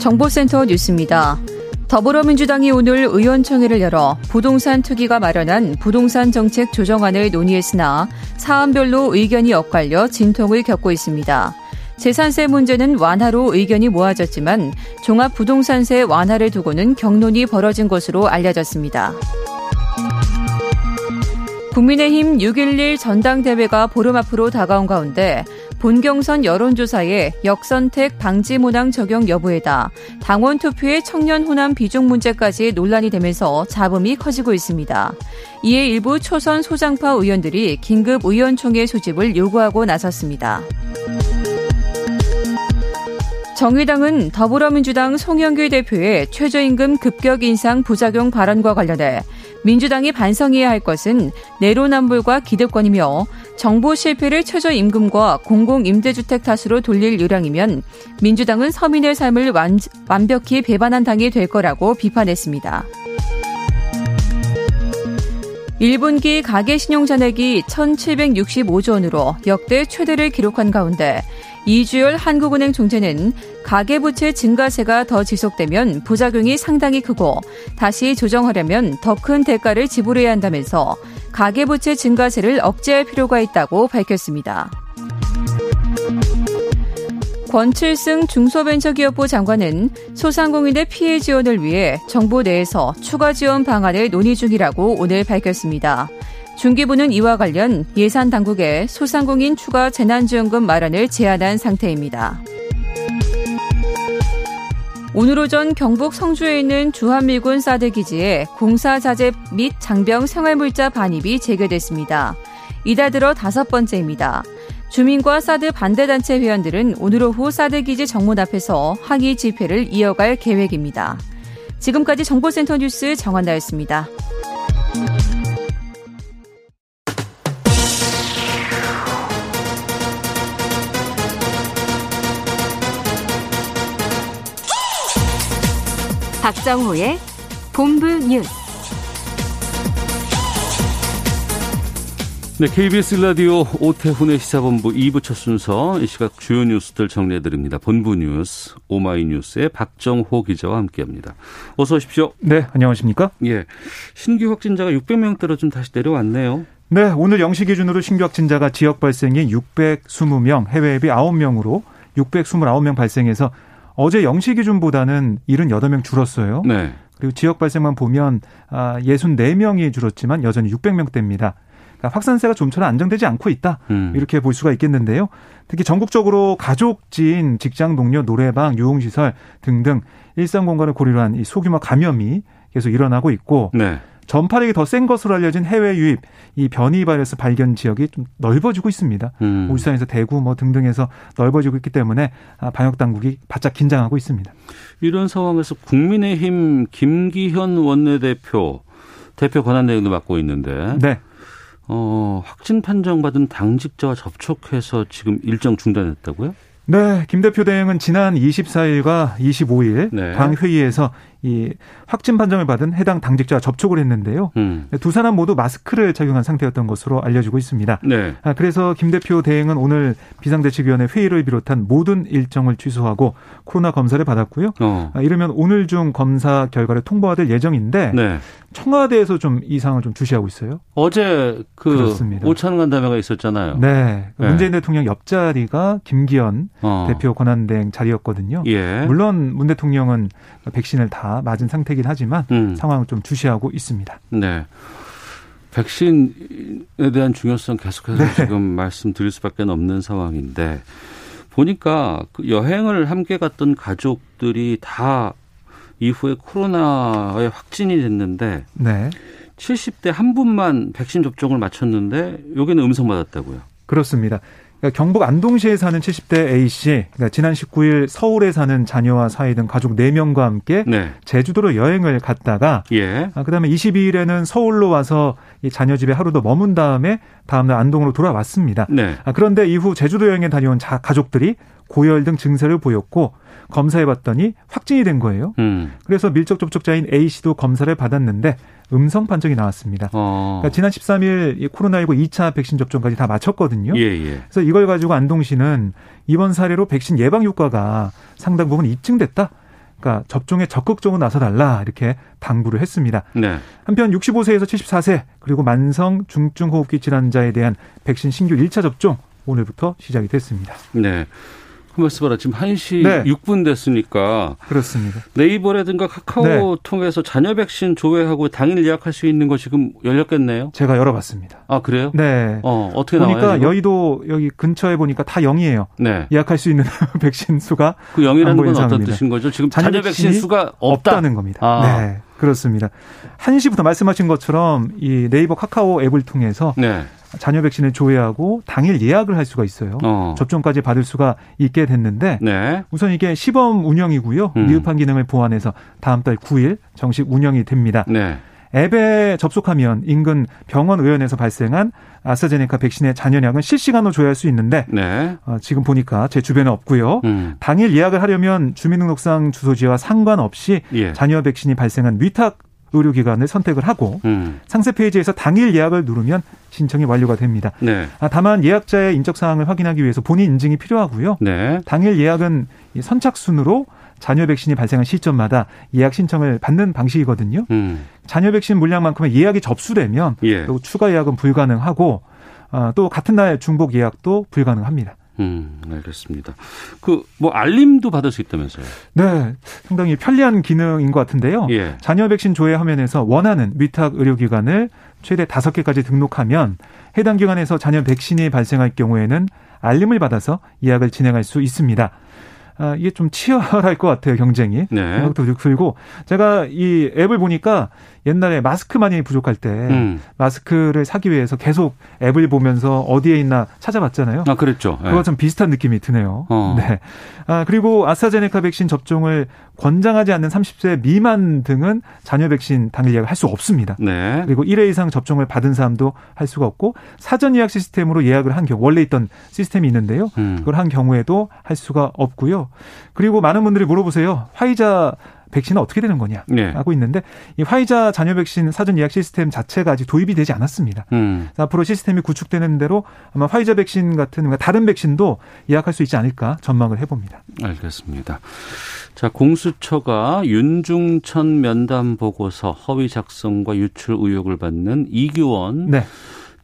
정보센터 뉴스입니다. 더불어민주당이 오늘 의원총회를 열어 부동산 투기가 마련한 부동산 정책 조정안을 논의했으나 사안별로 의견이 엇갈려 진통을 겪고 있습니다. 재산세 문제는 완화로 의견이 모아졌지만 종합부동산세 완화를 두고는 경론이 벌어진 것으로 알려졌습니다. 국민의힘 6.11 전당대회가 보름 앞으로 다가온 가운데 본경선 여론조사에 역선택 방지 문항 적용 여부에다 당원 투표의 청년 호남 비중 문제까지 논란이 되면서 잡음이 커지고 있습니다. 이에 일부 초선 소장파 의원들이 긴급 의원총회 소집을 요구하고 나섰습니다. 정의당은 더불어민주당 송영길 대표의 최저임금 급격 인상 부작용 발언과 관련해 민주당이 반성해야 할 것은 내로남불과 기득권이며 정부 실패를 최저임금과 공공임대주택 탓으로 돌릴 요량이면 민주당은 서민의 삶을 완, 완벽히 배반한 당이 될 거라고 비판했습니다. 1분기 가계 신용잔액이 1,765조 원으로 역대 최대를 기록한 가운데 이주열 한국은행 총재는 가계부채 증가세가 더 지속되면 부작용이 상당히 크고 다시 조정하려면 더 큰 대가를 지불해야 한다면서 가계부채 증가세를 억제할 필요가 있다고 밝혔습니다. 권칠승 중소벤처기업부 장관은 소상공인의 피해 지원을 위해 정부 내에서 추가 지원 방안을 논의 중이라고 오늘 밝혔습니다. 중기부는 이와 관련 예산 당국에 소상공인 추가 재난지원금 마련을 제안한 상태입니다. 오늘 오전 경북 성주에 있는 주한미군 사드 기지에 공사 자재 및 장병 생활물자 반입이 재개됐습니다. 이달 들어 다섯 번째입니다. 주민과 사드 반대단체 회원들은 오늘 오후 사드 기지 정문 앞에서 항의 집회를 이어갈 계획입니다. 지금까지 정보센터 뉴스 정한나였습니다. 박정호의 본부 뉴스. 네, KBS 라디오 오태훈의 시사본부 2부 첫 순서 이 시각 주요 뉴스들 정리해드립니다. 본부 뉴스 오마이뉴스의 박정호 기자와 함께합니다. 어서 오십시오. 네, 안녕하십니까? 예, 신규 확진자가 600명대로 좀 다시 내려왔네요. 네, 오늘 0시 기준으로 신규 확진자가 지역 발생이 620명, 해외 앱이 9명으로 629명 발생해서 어제 0시 기준보다는 78명 줄었어요. 네. 그리고 지역 발생만 보면 64명이 줄었지만 여전히 600명대입니다. 그러니까 확산세가 좀처럼 안정되지 않고 있다. 음. 이렇게 볼 수가 있겠는데요. 특히 전국적으로 가족진, 직장 동료, 노래방, 유흥시설 등등 일상 공간을 고리로 한 이 소규모 감염이 계속 일어나고 있고 네. 전파력이 더 센 것으로 알려진 해외 유입 이 변이 바이러스 발견 지역이 좀 넓어지고 있습니다. 음. 울산에서 대구 뭐 등등에서 넓어지고 있기 때문에 아, 방역 당국이 바짝 긴장하고 있습니다. 이런 상황에서 국민의힘 김기현 원내대표 대표 권한 내용도 맡고 있는데 네. 어, 확진 판정받은 당직자와 접촉해서 지금 일정 중단했다고요? 네, 김 대표 대행은 지난 24일과 25일 네. 당 회의에서 이 확진 판정을 받은 해당 당직자와 접촉을 했는데요. 음. 두 사람 모두 마스크를 착용한 상태였던 것으로 알려지고 있습니다. 네. 아, 그래서 김 대표 대행은 오늘 비상대책위원회 회의를 비롯한 모든 일정을 취소하고 코로나 검사를 받았고요. 어. 아, 이러면 오늘 중 검사 결과를 통보받을 예정인데 네. 청와대에서 좀 이 상황을 좀 주시하고 있어요. 어제 그 그렇습니다. 오찬 간담회가 있었잖아요. 네, 네. 문재인 대통령 옆자리가 김기현 어. 대표 권한대행 자리였거든요. 예. 물론 문 대통령은 백신을 다 맞은 상태이긴 하지만 음. 상황을 좀 주시하고 있습니다. 네. 백신에 대한 중요성 계속해서 네. 지금 말씀드릴 수밖에 없는 상황인데 보니까 그 여행을 함께 갔던 가족들이 다 이후에 코로나에 확진이 됐는데 네. 70대 한 분만 백신 접종을 마쳤는데 여기는 음성 받았다고요. 그렇습니다. 그러니까 경북 안동시에 사는 70대 A 씨, 그러니까 지난 19일 서울에 사는 자녀와 사위 등 가족 4명과 함께 네. 제주도로 여행을 갔다가 예. 아, 그다음에 22일에는 서울로 와서 이 자녀 집에 하루 더 머문 다음에 다음날 안동으로 돌아왔습니다. 네. 아, 그런데 이후 제주도 여행에 다녀온 자, 가족들이 고열 등 증세를 보였고 검사해 봤더니 확진이 된 거예요. 음. 그래서 밀접 접촉자인 A 씨도 검사를 받았는데 음성 판정이 나왔습니다. 어. 그러니까 지난 13일 이 코로나19 2차 백신 접종까지 다 마쳤거든요. 예, 예. 그래서 이걸 가지고 안동시는 이번 사례로 백신 예방 효과가 상당 부분 입증됐다. 그러니까 접종에 적극적으로 나서달라 이렇게 당부를 했습니다. 네. 한편 65세에서 74세 그리고 만성 중증 호흡기 질환자에 대한 백신 신규 1차 접종 오늘부터 시작이 됐습니다. 네. 그말씀 봐라. 지금 1시 네. 6분 됐으니까 그렇습니다. 네이버라든가 카카오 네. 통해서 자녀 백신 조회하고 당일 예약할 수 있는 거 지금 열렸겠네요. 제가 열어봤습니다. 아, 그래요? 네. 어, 어떻게 나와요? 보니까 지금? 여의도 여기 근처에 보니까 다 0이에요. 네. 예약할 수 있는 백신 수가 그 0이라는 안건 어떤. 뜻인 거죠? 지금 자녀 자녀 백신 수가 없다. 없다 는 겁니다. 아. 네. 그렇습니다. 1시부터 말씀하신 것처럼 이 네이버 카카오 앱을 통해서 네. 자녀 백신을 조회하고 당일 예약을 할 수가 있어요. 어. 접종까지 받을 수가 있게 됐는데 네. 우선 이게 시범 운영이고요. 음. 미흡한 기능을 보완해서 다음 달 9일 정식 운영이 됩니다. 네. 앱에 접속하면 인근 병원 의원에서 발생한 아스트라제네카 백신의 잔여량은 실시간으로 조회할 수 있는데 네. 어, 지금 보니까 제 주변에 없고요. 음. 당일 예약을 하려면 주민등록상 주소지와 상관없이 예. 잔여 백신이 발생한 위탁 의료기관을 선택을 하고 음. 상세 페이지에서 당일 예약을 누르면 신청이 완료가 됩니다. 네. 아, 다만 예약자의 인적 사항을 확인하기 위해서 본인 인증이 필요하고요. 네. 당일 예약은 이 선착순으로 잔여 백신이 발생한 시점마다 예약 신청을 받는 방식이거든요. 음. 잔여 백신 물량만큼의 예약이 접수되면 예. 또 추가 예약은 불가능하고 아, 또 같은 날 중복 예약도 불가능합니다. 음, 알겠습니다. 그 뭐 알림도 받을 수 있다면서요? 네, 상당히 편리한 기능인 것 같은데요. 예. 잔여 백신 조회 화면에서 원하는 위탁 의료기관을 최대 다섯 개까지 등록하면 해당 기관에서 잔여 백신이 발생할 경우에는 알림을 받아서 예약을 진행할 수 있습니다. 아, 이게 좀 치열할 것 같아요, 경쟁이. 네. 생각도 들고. 제가 이 앱을 보니까 옛날에 마스크만이 부족할 때 음. 마스크를 사기 위해서 계속 앱을 보면서 어디에 있나 찾아봤잖아요. 아, 그랬죠. 예. 그거 좀 비슷한 느낌이 드네요. 어. 네. 아, 그리고 아스트라제네카 백신 접종을 권장하지 않는 30세 미만 등은 잔여 백신 당일 예약을 할 수 없습니다. 네. 그리고 1회 이상 접종을 받은 사람도 할 수가 없고 사전 예약 시스템으로 예약을 한 경우 원래 있던 시스템이 있는데요. 음. 그걸 한 경우에도 할 수가 없고요. 그리고 많은 분들이 물어보세요. 화이자 백신은 어떻게 되는 거냐 네. 하고 있는데 이 화이자 잔여 백신 사전 예약 시스템 자체가 아직 도입이 되지 않았습니다. 음. 앞으로 시스템이 구축되는 대로 아마 화이자 백신 같은 그러니까 다른 백신도 예약할 수 있지 않을까 전망을 해봅니다. 알겠습니다. 자, 공수처가 윤중천 면담 보고서 허위 작성과 유출 의혹을 받는 이규원 네.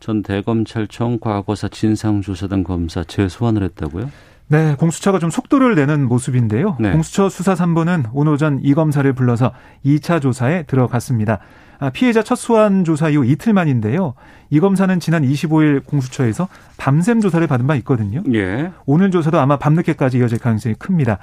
전 대검찰청 과거사 진상조사단 검사 재소환을 했다고요? 네, 공수처가 좀 속도를 내는 모습인데요. 네. 공수처 수사 3부는 오늘 오전 이 검사를 불러서 2차 조사에 들어갔습니다. 아, 피해자 첫 소환 조사 이후 이틀 만인데요. 이 검사는 지난 25일 공수처에서 밤샘 조사를 받은 바 있거든요. 예. 오늘 조사도 아마 밤늦게까지 이어질 가능성이 큽니다.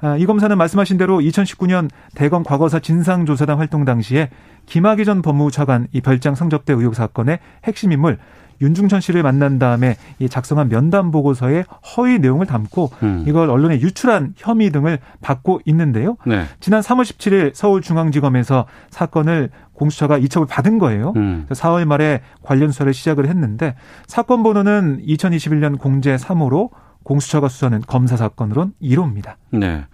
아, 이 검사는 말씀하신 대로 2019년 대검 과거사 진상조사단 활동 당시에 김학의 전 법무부 차관 이 별장 성접대 의혹 사건의 핵심 인물 윤중천 씨를 만난 다음에 이 작성한 면담 보고서에 허위 내용을 담고 음. 이걸 언론에 유출한 혐의 등을 받고 있는데요. 네. 지난 3월 17일 서울중앙지검에서 사건을 공수처가 이첩을 받은 거예요. 음. 4월 말에 관련 수사를 시작을 했는데 사건 번호는 2021년 공제 3호로 공수처가 수사는 검사 사건으로는 1호입니다. 네.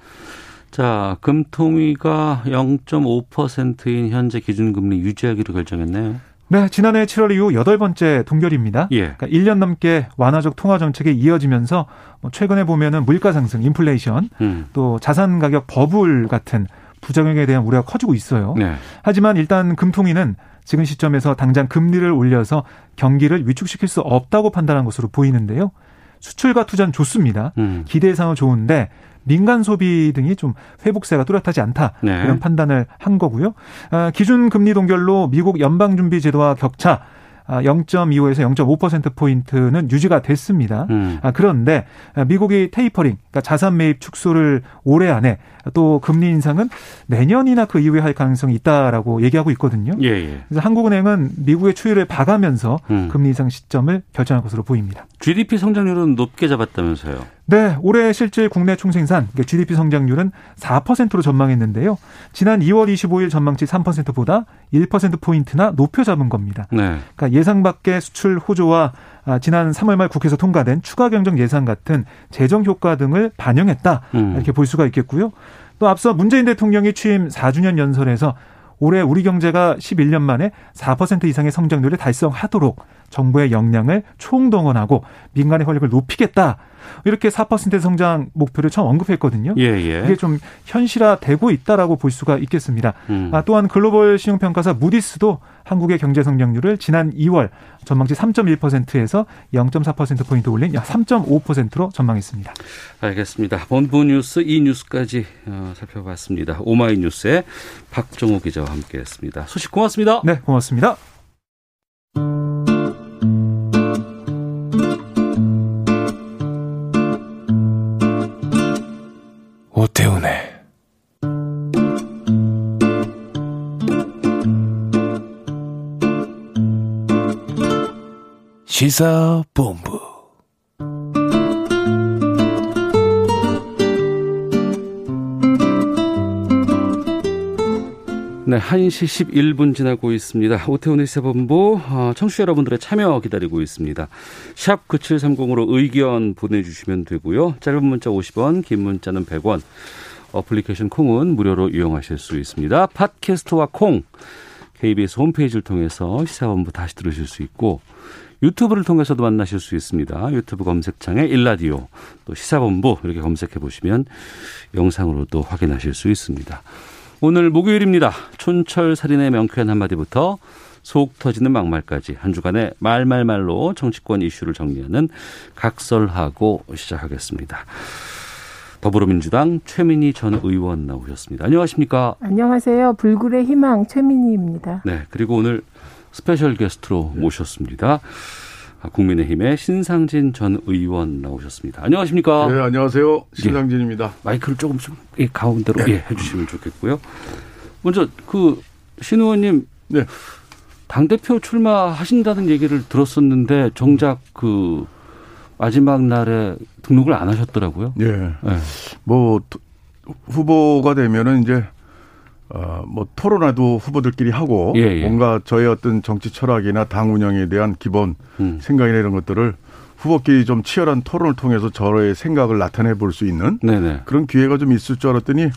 자, 금통위가 0.5%인 현재 기준금리 유지하기로 결정했네요. 네, 지난해 7월 이후 여덟 번째 동결입니다. 예. 그러니까 1년 넘게 완화적 통화 정책이 이어지면서 뭐 최근에 보면은 물가 상승, 인플레이션, 음. 또 자산 가격 버블 같은 부작용에 대한 우려가 커지고 있어요. 네. 하지만 일단 금통위는 지금 시점에서 당장 금리를 올려서 경기를 위축시킬 수 없다고 판단한 것으로 보이는데요. 수출과 투자는 좋습니다. 음. 기대 예상은 좋은데 민간 소비 등이 좀 회복세가 뚜렷하지 않다 네. 이런 판단을 한 거고요. 아, 기준 금리 동결로 미국 연방 준비 제도와 격차 0.25에서 아, 0.5%포인트는 유지가 됐습니다. 음. 아, 그런데 미국이 테이퍼링, 그러니까 자산 매입 축소를 올해 안에 또 금리 인상은 내년이나 그 이후에 할 가능성이 있다라고 얘기하고 있거든요. 예, 예. 그래서 한국은행은 미국의 추이를 봐가면서 음. 금리 인상 시점을 결정할 것으로 보입니다. GDP 성장률은 높게 잡았다면서요? 네, 올해 실질 국내 총생산 GDP 그러니까 성장률은 4%로 전망했는데요. 지난 2월 25일 전망치 3%보다 1% 포인트나 높여 잡은 겁니다. 네. 그러니까 예상 밖의 수출 호조와 아, 지난 3월 말 국회에서 통과된 추가 경정 예산 같은 재정 효과 등을 반영했다 음. 이렇게 볼 수가 있겠고요. 또 앞서 문재인 대통령이 취임 4주년 연설에서 올해 우리 경제가 11년 만에 4% 이상의 성장률을 달성하도록 정부의 역량을 총동원하고 민간의 권력을 높이겠다. 이렇게 4% 성장 목표를 처음 언급했거든요. 예, 예. 이게 좀 현실화되고 있다라고 볼 수가 있겠습니다. 음. 아, 또한 글로벌 신용평가사 무디스도 한국의 경제 성장률을 지난 2월 전망치 3.1%에서 0.4% 포인트 올린 3.5%로 전망했습니다. 알겠습니다. 본부 뉴스 이 뉴스까지 어, 살펴봤습니다. 오마이뉴스의 박정호 기자와 함께했습니다. 소식 고맙습니다. 네, 고맙습니다. 오태훈의 시사본부 네, 1시 11분 지나고 있습니다. 오태훈의 시사본부 어, 청취자 여러분들의 참여 기다리고 있습니다. 샵 9730으로 의견 보내주시면 되고요. 짧은 문자 50원, 긴 문자는 100원. 어플리케이션 콩은 무료로 이용하실 수 있습니다. 팟캐스트와 콩, KBS 홈페이지를 통해서 시사본부 다시 들으실 수 있고 유튜브를 통해서도 만나실 수 있습니다. 유튜브 검색창에 일라디오 또 시사본부 이렇게 검색해 보시면 영상으로도 확인하실 수 있습니다. 오늘 목요일입니다. 촌철 살인의 명쾌한 한마디부터 속 터지는 막말까지 한 주간의 말말말로 정치권 이슈를 정리하는 각설하고 시작하겠습니다. 더불어민주당 최민희 전 의원 나오셨습니다. 안녕하십니까? 안녕하세요. 불굴의 희망 최민희입니다. 네, 그리고 오늘 스페셜 게스트로 모셨습니다. 국민의힘의 신상진 전 의원 나오셨습니다. 안녕하십니까? 네, 안녕하세요. 신상진입니다. 예, 마이크를 조금 좀 예, 가운데로 네. 예, 해주시면 좋겠고요. 먼저 그 신 의원님, 네. 당 대표 출마하신다는 얘기를 들었었는데 정작 그 마지막 날에 등록을 안 하셨더라고요. 예. 네. 뭐 후보가 되면은 이제 어, 뭐 토론회도 후보들끼리 하고 예, 예. 뭔가 저의 어떤 정치 철학이나 당 운영에 대한 기본 음. 생각이나 이런 것들을 후보끼리 좀 치열한 토론을 통해서 저의 생각을 나타내 볼 수 있는 네네. 그런 기회가 좀 있을 줄 알았더니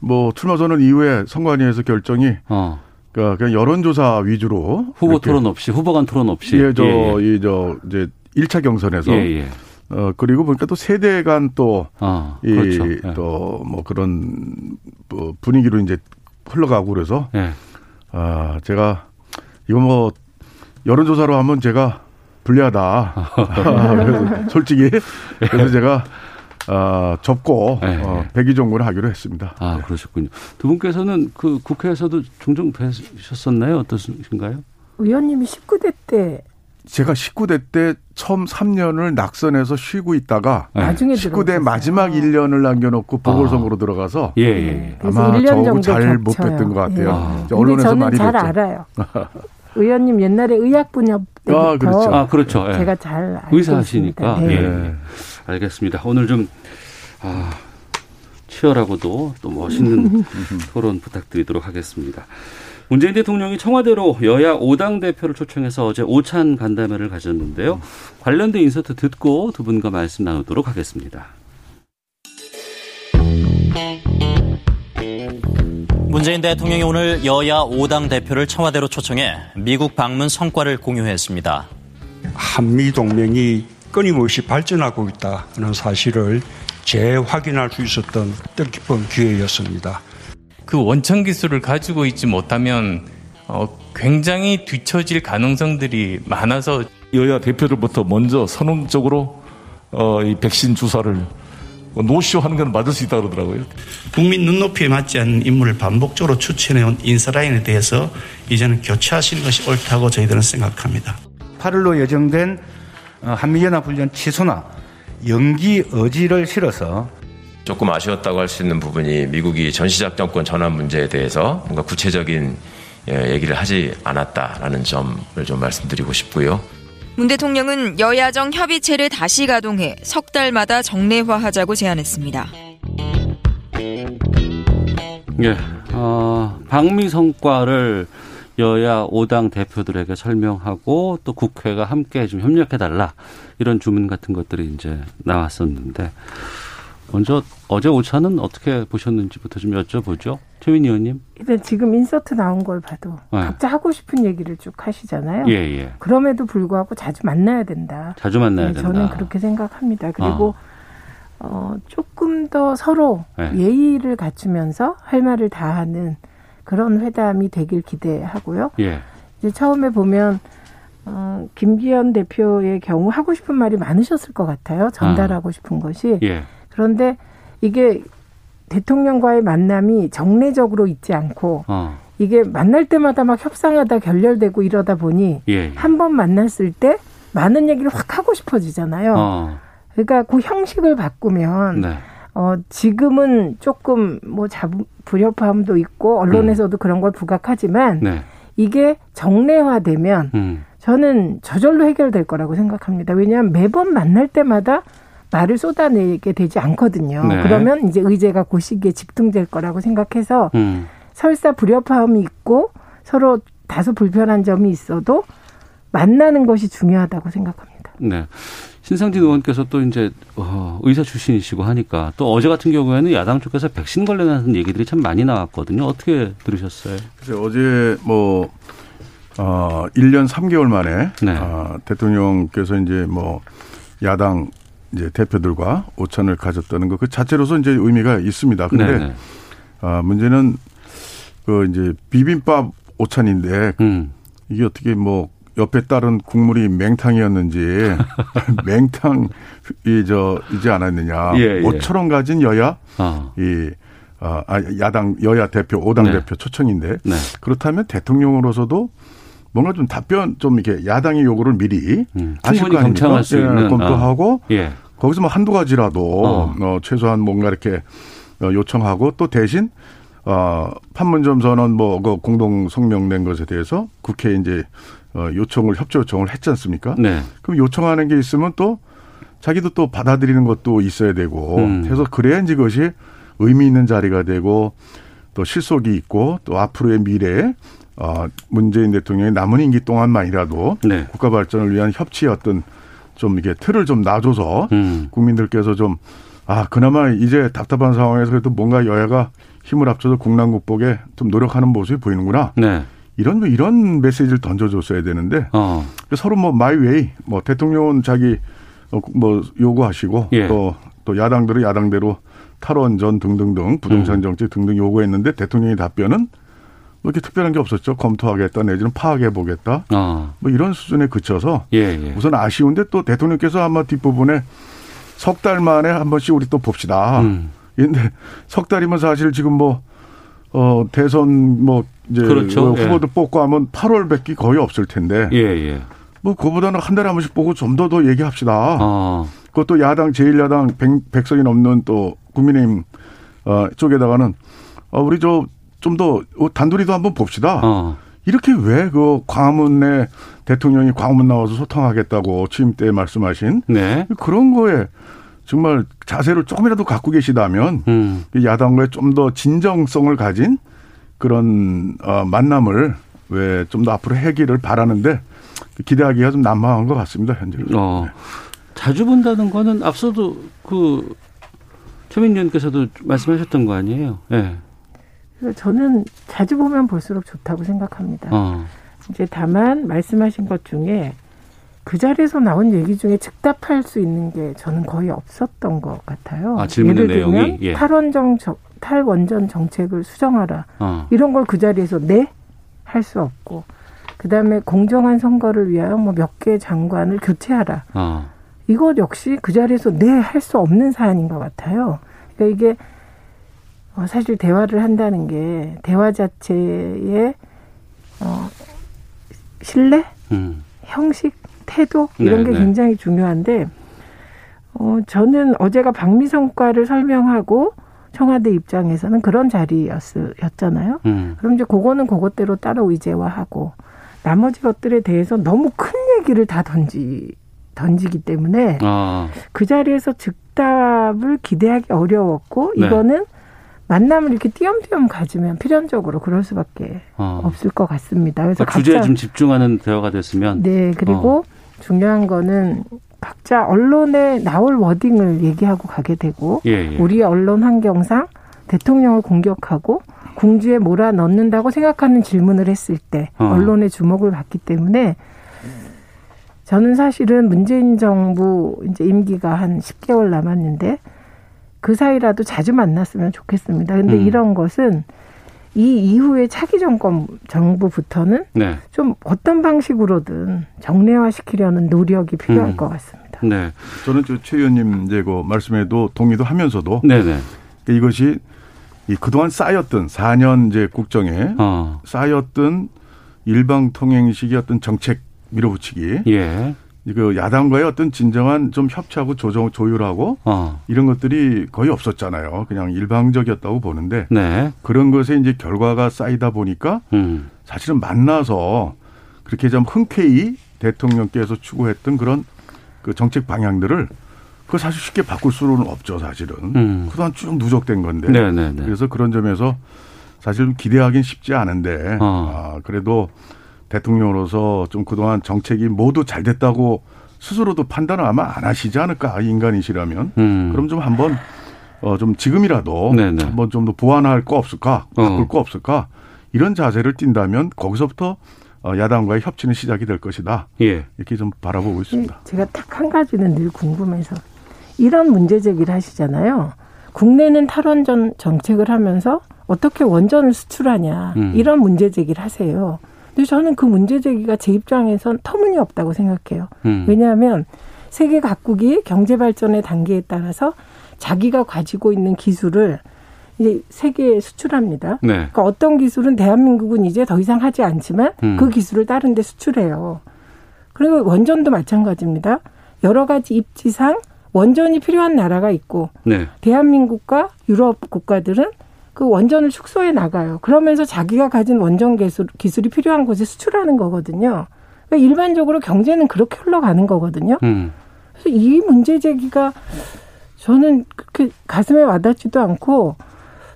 뭐 출마 선언 이후에 선관위에서 결정이 어. 그러니까 그냥 여론조사 위주로 후보 토론 없이 후보 간 토론 없이 예, 저, 예, 예. 이, 저, 이제 1차 경선에서 예, 예. 어, 그리고 보니까 또 세대 간 또, 아, 이, 그렇죠. 네. 또, 뭐 그런, 뭐 분위기로 이제 흘러가고 그래서, 네. 아, 제가, 이거 뭐, 여론조사로 하면 제가 불리하다. 그래서 솔직히. 그래서 제가, 어, 접고 네. 어, 백의종군을 하기로 했습니다. 아 네. 그러셨군요. 두 분께서는 그 국회에서도 종종 뵈셨었나요? 어떠신가요? 의원님이 19대 때 제가 19대 때 처음 3년을 낙선해서 쉬고 있다가 네. 나중에 19대 마지막 1년을 남겨놓고 보궐선거로 아. 들어가서 예, 예. 예. 아마 저하고 잘 못했던 것 같아요. 예. 언론에서 많이 잘 뵀죠. 알아요. 의원님 옛날에 의학 분야 때부터 아, 그렇죠. 아, 그렇죠. 예. 제가 잘 의사시니까. 네. 예. 알겠습니다. 오늘 좀 아, 치열하고도 또 멋있는 토론 부탁드리도록 하겠습니다. 문재인 대통령이 청와대로 여야 5당 대표를 초청해서 어제 오찬 간담회를 가졌는데요. 관련된 인서트 듣고 두 분과 말씀 나누도록 하겠습니다. 문재인 대통령이 오늘 여야 5당 대표를 청와대로 초청해 미국 방문 성과를 공유했습니다. 한미 동맹이 끊임없이 발전하고 있다는 사실을 재확인할 수 있었던 뜻깊은 기회였습니다. 그 원천 기술을 가지고 있지 못하면 어, 굉장히 뒤처질 가능성들이 많아서 여야 대표들부터 먼저 선언적으로 어, 이 백신 주사를 뭐 노쇼 하는 건 맞을 수 있다 그러더라고요. 국민 눈높이에 맞지 않는 인물을 반복적으로 추천해온 인사라인에 대해서 이제는 교체하시는 것이 옳다고 저희들은 생각합니다. 8일로 예정된 어, 한미연합훈련 취소나 연기 의지를 실어서 조금 아쉬웠다고 할 수 있는 부분이 미국이 전시작전권 전환 문제에 대해서 뭔가 구체적인 예, 얘기를 하지 않았다라는 점을 좀 말씀드리고 싶고요. 문 대통령은 여야정 협의체를 다시 가동해 석 달마다 정례화하자고 제안했습니다. 예, 어, 방미 성과를 여야 5당 대표들에게 설명하고 또 국회가 함께 좀 협력해달라 이런 주문 같은 것들이 이제 나왔었는데 먼저 어제 오차는 어떻게 보셨는지부터 좀 여쭤보죠. 최민 의원님. 일단 지금 인서트 나온 걸 봐도 네. 각자 하고 싶은 얘기를 쭉 하시잖아요. 예, 예. 그럼에도 불구하고 자주 만나야 된다. 자주 만나야 네, 된다. 저는 그렇게 생각합니다. 그리고 어, 어 조금 더 서로 네. 예의를 갖추면서 할 말을 다 하는 그런 회담이 되길 기대하고요. 예. 이제 처음에 보면 어, 김기현 대표의 경우 하고 싶은 말이 많으셨을 것 같아요. 전달하고 아. 싶은 것이. 예. 그런데 이게 대통령과의 만남이 정례적으로 있지 않고 어. 이게 만날 때마다 막 협상하다 결렬되고 이러다 보니 예, 예. 한번 만났을 때 많은 얘기를 확 하고 싶어지잖아요. 어. 그러니까 그 형식을 바꾸면 네. 어 지금은 조금 뭐 자부 불협화음도 있고 언론에서도 음. 그런 걸 부각하지만 네. 이게 정례화되면 음. 저는 저절로 해결될 거라고 생각합니다. 왜냐하면 매번 만날 때마다 말을 쏟아내게 되지 않거든요. 네. 그러면 이제 의제가 그 시기에 집중될 거라고 생각해서 음. 설사 불협화음이 있고 서로 다소 불편한 점이 있어도 만나는 것이 중요하다고 생각합니다. 네. 신상진 의원께서 또 이제 어, 의사 출신이시고 하니까 또 어제 같은 경우에는 야당 쪽에서 백신 관련한 얘기들이 참 많이 나왔거든요. 어떻게 들으셨어요? 글쎄 어제 뭐 어, 1년 3개월 만에 네. 어, 대통령께서 이제 뭐 야당 이제 대표들과 오찬을 가졌다는 것 그 자체로서 이제 의미가 있습니다. 근데. 아, 문제는 그 이제 비빔밥 오찬인데 음. 이게 어떻게 뭐 옆에 따른 국물이 맹탕이었는지 맹탕이 저 이지 않았느냐 예, 예. 모처럼 가진 여야 어. 이 아, 야당 여야 대표 오당 네. 대표 초청인데 네. 그렇다면 대통령으로서도 뭔가 좀 답변 좀 이렇게 야당의 요구를 미리 음, 아실 거 아닙니까? 수 예, 있는. 검토하고 어. 예. 거기서 뭐 한두 가지라도 어. 어 최소한 뭔가 이렇게 어, 요청하고 또 대신 어 판문점 선언 뭐 그 공동 성명 낸 것에 대해서 국회에 이제 어 요청을 협조 요청을 했지 않습니까? 네. 그럼 요청하는 게 있으면 또 자기도 또 받아들이는 것도 있어야 되고 음. 해서 그래야 이제 그것이 의미 있는 자리가 되고 또 실속이 있고 또 앞으로의 미래에 어, 문재인 대통령의 남은 임기 동안만이라도 네. 국가 발전을 위한 협치의 어떤 좀 이게 틀을 좀 놔줘서 음. 국민들께서 좀 아, 그나마 이제 답답한 상황에서 그래도 뭔가 여야가 힘을 합쳐서 국난 극복에 좀 노력하는 모습이 보이는구나. 네. 이런 이런 메시지를 던져줬어야 되는데 어. 서로 뭐 마이웨이 뭐 대통령은 자기 어, 뭐 요구하시고 예. 또, 또 야당들은 야당대로 탈원전 등등등 부동산 음. 정책 등등 요구했는데 대통령의 답변은 뭐 이렇게 특별한 게 없었죠. 검토하겠다 내지는 파악해 보겠다. 어. 뭐 이런 수준에 그쳐서 예, 예. 우선 아쉬운데 또 대통령께서 아마 뒷부분에 석 달 만에 한 번씩 우리 또 봅시다. 음. 근데 석 달이면 사실 지금 뭐 어, 대선 뭐 이제 그렇죠. 뭐 후보들 예. 뽑고 하면 8월밖에 거의 없을 텐데. 예, 예. 뭐 그보다는 한 달에 한 번씩 보고 좀 더더 얘기합시다. 어. 그것도 야당 제1야당 100, 100석이 넘는 또 국민의힘 어, 쪽에다가는 어, 우리 저 좀 더 단둘이도 한번 봅시다. 어. 이렇게 왜 그 광화문에 대통령이 광화문 나와서 소통하겠다고 취임 때 말씀하신 네. 그런 거에 정말 자세를 조금이라도 갖고 계시다면 음. 야당과의 좀 더 진정성을 가진 그런 어, 만남을 왜 좀 더 앞으로 해기를 바라는데 기대하기가 좀 난망한 것 같습니다 현재. 어. 네. 자주 본다는 거는 앞서도 그 최민 의원께서도 말씀하셨던 거 아니에요? 예. 네. 저는 자주 보면 볼수록 좋다고 생각합니다. 어. 이제 다만 말씀하신 것 중에 그 자리에서 나온 얘기 중에 즉답할 수 있는 게 저는 거의 없었던 것 같아요. 아, 예를 들면 내용이? 예. 탈원정 탈원전 정책을 수정하라 어. 이런 걸 그 자리에서 네 할 수 없고 그 다음에 공정한 선거를 위하여 뭐 몇 개 장관을 교체하라 어. 이것 역시 그 자리에서 네 할 수 없는 사안인 것 같아요. 그러니까 이게 어, 사실 대화를 한다는 게 대화 자체의 어, 신뢰, 음. 형식, 태도 이런 네, 게 네. 굉장히 중요한데 어, 저는 어제가 박미성과를 설명하고 청와대 입장에서는 그런 자리였잖아요. 음. 그럼 이제 그거는 그것대로 따로 의제화하고 나머지 것들에 대해서 너무 큰 얘기를 다 던지 던지기 때문에 아. 그 자리에서 즉답을 기대하기 어려웠고 네. 이거는 만남을 이렇게 띄엄띄엄 가지면 필연적으로 그럴 수밖에 어. 없을 것 같습니다. 그래서 그러니까 주제에 좀 집중하는 대화가 됐으면 네 그리고 어. 중요한 거는 각자 언론에 나올 워딩을 얘기하고 가게 되고 예, 예. 우리 언론 환경상 대통령을 공격하고 궁지에 몰아넣는다고 생각하는 질문을 했을 때 어. 언론의 주목을 받기 때문에 저는 사실은 문재인 정부 이제 임기가 한 10개월 남았는데 그 사이라도 자주 만났으면 좋겠습니다. 근데 음. 이런 것은 이 이후에 차기 정권 정부부터는 네. 좀 어떤 방식으로든 정례화시키려는 노력이 필요할 음. 것 같습니다. 네, 저는 최 의원님 이제 그 말씀에도 동의도 하면서도 네네. 이것이 이 그동안 쌓였던 4년 이제 국정에 어. 쌓였던 일방 통행식의 어떤 정책 밀어붙이기. 예. 그 야당과의 어떤 진정한 좀 협치하고 조정 조율하고 어. 이런 것들이 거의 없었잖아요. 그냥 일방적이었다고 보는데 네. 그런 것에 이제 결과가 쌓이다 보니까 음. 사실은 만나서 그렇게 좀 흔쾌히 대통령께서 추구했던 그런 그 정책 방향들을 그 사실 쉽게 바꿀 수는 없죠, 사실은. 음. 그동안 쭉 누적된 건데. 네네네. 네, 네. 그래서 그런 점에서 사실 기대하기는 쉽지 않은데 어. 아, 그래도 대통령으로서 좀 그동안 정책이 모두 잘 됐다고 스스로도 판단을 아마 안 하시지 않을까 인간이시라면 음. 그럼 좀 한번 어 좀 지금이라도 네네. 한번 좀 더 보완할 거 없을까 바꿀 어. 거 없을까 이런 자세를 띈다면 거기서부터 어, 야당과의 협치는 시작이 될 것이다. 예. 이렇게 좀 바라보고 있습니다. 네, 제가 딱 한 가지는 늘 궁금해서 이런 문제 제기를 하시잖아요. 국내는 탈원전 정책을 하면서 어떻게 원전을 수출하냐 음. 이런 문제 제기를 하세요. 근데 저는 그 문제 제기가 제 입장에선 터무니없다고 생각해요. 음. 왜냐하면 세계 각국이 경제 발전의 단계에 따라서 자기가 가지고 있는 기술을 이제 세계에 수출합니다. 네. 그러니까 어떤 기술은 대한민국은 이제 더 이상 하지 않지만 음. 그 기술을 다른 데 수출해요. 그리고 원전도 마찬가지입니다. 여러 가지 입지상 원전이 필요한 나라가 있고 네. 대한민국과 유럽 국가들은 그 원전을 축소해 나가요. 그러면서 자기가 가진 원전 기술, 기술이 필요한 곳에 수출하는 거거든요. 그러니까 일반적으로 경제는 그렇게 흘러가는 거거든요. 음. 그래서 이 문제 제기가 저는 그렇게 가슴에 와닿지도 않고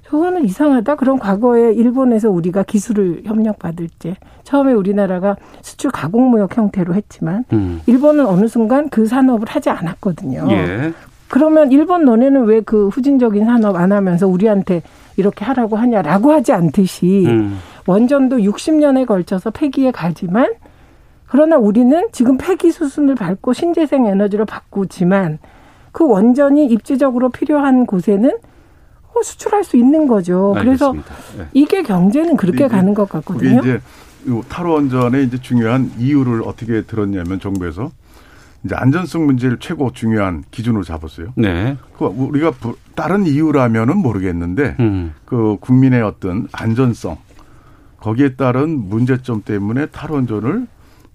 저거는 이상하다. 그럼 과거에 일본에서 우리가 기술을 협력받을 때 처음에 우리나라가 수출 가공무역 형태로 했지만 음. 일본은 어느 순간 그 산업을 하지 않았거든요. 예. 그러면 일본 너네는 왜 그 후진적인 산업 안 하면서 우리한테 이렇게 하라고 하냐라고 하지 않듯이 음. 원전도 60년에 걸쳐서 폐기에 가지만 그러나 우리는 지금 폐기 수순을 밟고 신재생 에너지로 바꾸지만 그 원전이 입지적으로 필요한 곳에는 어, 수출할 수 있는 거죠. 그래서 네. 이게 경제는 그렇게 가는 것 같거든요. 이제 탈원전의 이제 중요한 이유를 어떻게 들었냐면 정부에서 이제 안전성 문제를 최고 중요한 기준으로 잡았어요. 네. 그 우리가 다른 이유라면은 모르겠는데 음. 그 국민의 어떤 안전성 거기에 따른 문제점 때문에 탈원전을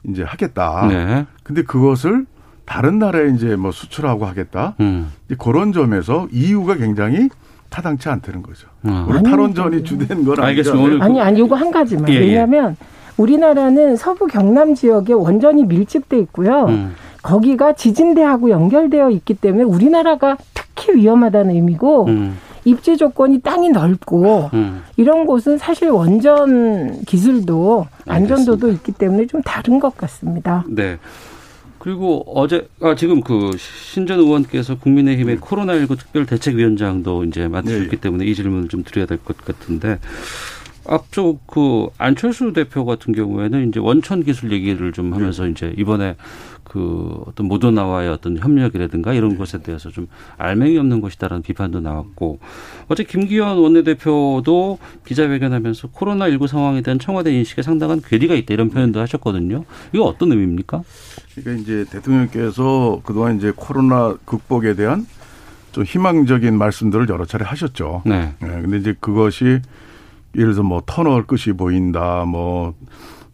이제 하겠다. 네. 근데 그것을 다른 나라에 이제 뭐 수출하고 하겠다. 음. 그런 점에서 이유가 굉장히 타당치 않다는 거죠. 아. 오늘 탈원전이 주된 건 알겠습니다. 아니 아니 이거 한 가지만. 예, 예. 왜냐하면 우리나라는 서부 경남 지역에 원전이 밀집돼 있고요. 음. 거기가 지진대하고 연결되어 있기 때문에 우리나라가 특히 위험하다는 의미고 음. 입지 조건이 땅이 넓고 음. 이런 곳은 사실 원전 기술도 안전도도 있기 때문에 좀 다른 것 같습니다. 네. 그리고 어제 아 지금 그 신전 의원께서 국민의힘의 코로나19 특별대책위원장도 이제 맡으셨기 네. 때문에 이 질문을 좀 드려야 될 것 같은데 앞쪽 그 안철수 대표 같은 경우에는 이제 원천 기술 얘기를 좀 하면서 네. 이제 이번에 그 어떤 모더나와의 어떤 협력이라든가 이런 것에 대해서 좀 알맹이 없는 것이다라는 비판도 나왔고 어제 김기현 원내대표도 기자회견하면서 코로나19 상황에 대한 청와대 인식에 상당한 괴리가 있다 이런 표현도 하셨거든요. 이거 어떤 의미입니까? 그러니까 이제 대통령께서 그동안 이제 코로나 극복에 대한 좀 희망적인 말씀들을 여러 차례 하셨죠. 네. 네. 근데 이제 그것이 예를 들어서 뭐 터널 끝이 보인다, 뭐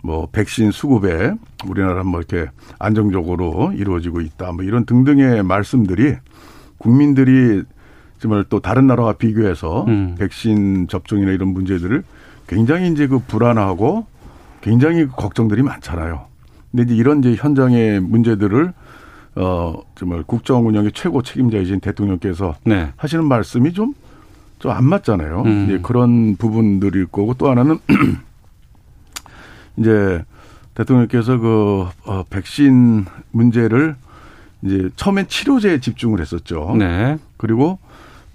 뭐 백신 수급에 우리나라 뭐 이렇게 안정적으로 이루어지고 있다. 뭐 이런 등등의 말씀들이 국민들이 정말 또 다른 나라와 비교해서 음. 백신 접종이나 이런 문제들을 굉장히 이제 그 불안하고 굉장히 걱정들이 많잖아요. 근데 이제 이런 이제 현장의 문제들을 어 정말 국정 운영의 최고 책임자이신 대통령께서 네. 하시는 말씀이 좀 좀 안 맞잖아요. 음. 이제 그런 부분들이 있고 또 하나는 이제 대통령께서 그 어, 백신 문제를 이제 처음엔 치료제에 집중을 했었죠. 네. 그리고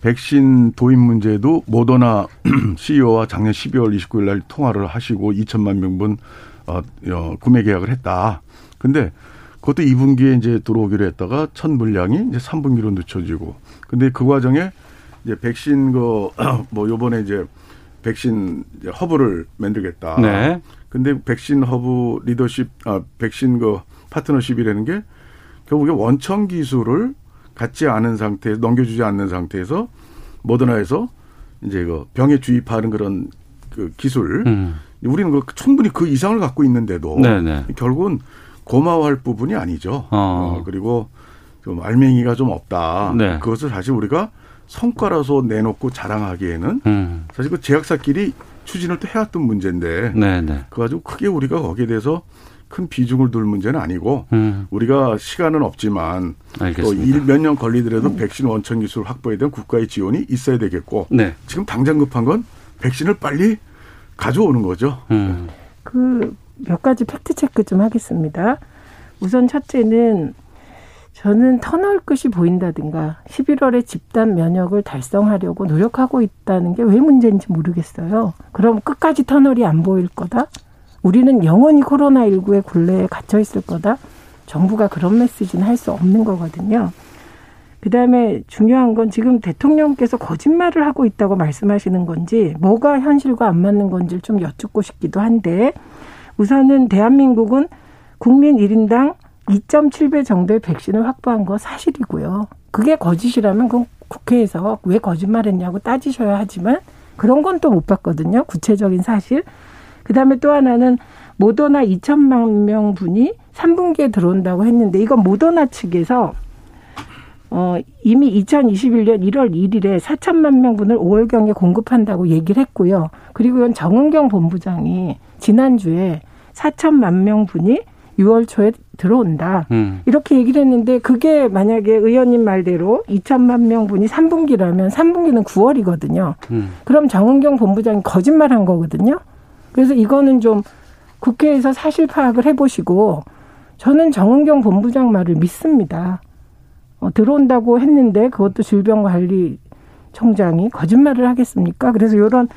백신 도입 문제도 모더나 CEO와 작년 12월 29일 날 통화를 하시고 2천만 명분 어, 어, 구매 계약을 했다. 근데 그것도 2분기에 이제 들어오기로 했다가 첫 물량이 이제 3분기로 늦춰지고. 근데 그 과정에 이제 백신 그 뭐 요번에 이제 백신 허브를 만들겠다. 네. 근데 백신 허브 리더십, 아, 백신 그 파트너십이라는 게 결국에 원천 기술을 갖지 않은 상태에서 넘겨주지 않는 상태에서 모더나에서 이제 그 병에 주입하는 그런 그 기술. 음. 우리는 그 충분히 그 이상을 갖고 있는데도 네네. 네. 결국은 고마워할 부분이 아니죠. 어. 어 그리고 좀 알맹이가 좀 없다. 네. 그것을 사실 우리가 성과라서 내놓고 자랑하기에는 음. 사실 그 제약사끼리 추진을 또 해왔던 문제인데 네네. 네. 그거 가지고 크게 우리가 거기에 대해서 큰 비중을 둘 문제는 아니고 음. 우리가 시간은 없지만 또 몇 년 걸리더라도 백신 원천 기술 확보에 대한 국가의 지원이 있어야 되겠고 네. 지금 당장 급한 건 백신을 빨리 가져오는 거죠. 음. 그 몇 가지 팩트 체크 좀 하겠습니다. 우선 첫째는 저는 터널 끝이 보인다든가 11월에 집단 면역을 달성하려고 노력하고 있다는 게 왜 문제인지 모르겠어요. 그럼 끝까지 터널이 안 보일 거다? 우리는 영원히 코로나19의 굴레에 갇혀 있을 거다? 정부가 그런 메시지는 할 수 없는 거거든요. 그 다음에 중요한 건 지금 대통령께서 거짓말을 하고 있다고 말씀하시는 건지 뭐가 현실과 안 맞는 건지를 좀 여쭙고 싶기도 한데 우선은 대한민국은 국민 1인당 2.7배 정도의 백신을 확보한 거 사실이고요. 그게 거짓이라면 그 국회에서 왜 거짓말했냐고 따지셔야 하지만 그런 건 또 못 봤거든요. 구체적인 사실. 그다음에 또 하나는 모더나 2천만 명 분이 3분기에 들어온다고 했는데 이건 모더나 측에서 어 이미 2021년 1월 1일에 4천만 명분을 5월경에 공급한다고 얘기를 했고요. 그리고 이건 정은경 본부장이 지난주에 4천만 명분이 6월 초에 들어온다. 음. 이렇게 얘기를 했는데 그게 만약에 의원님 말대로 2천만 명분이 3분기라면 3분기는 9월이거든요. 음. 그럼 정은경 본부장이 거짓말한 거거든요. 그래서 이거는 좀 국회에서 사실 파악을 해보시고 저는 정은경 본부장 말을 믿습니다. 어, 들어온다고 했는데 그것도 질병관리청장이 거짓말을 하겠습니까? 그래서 이런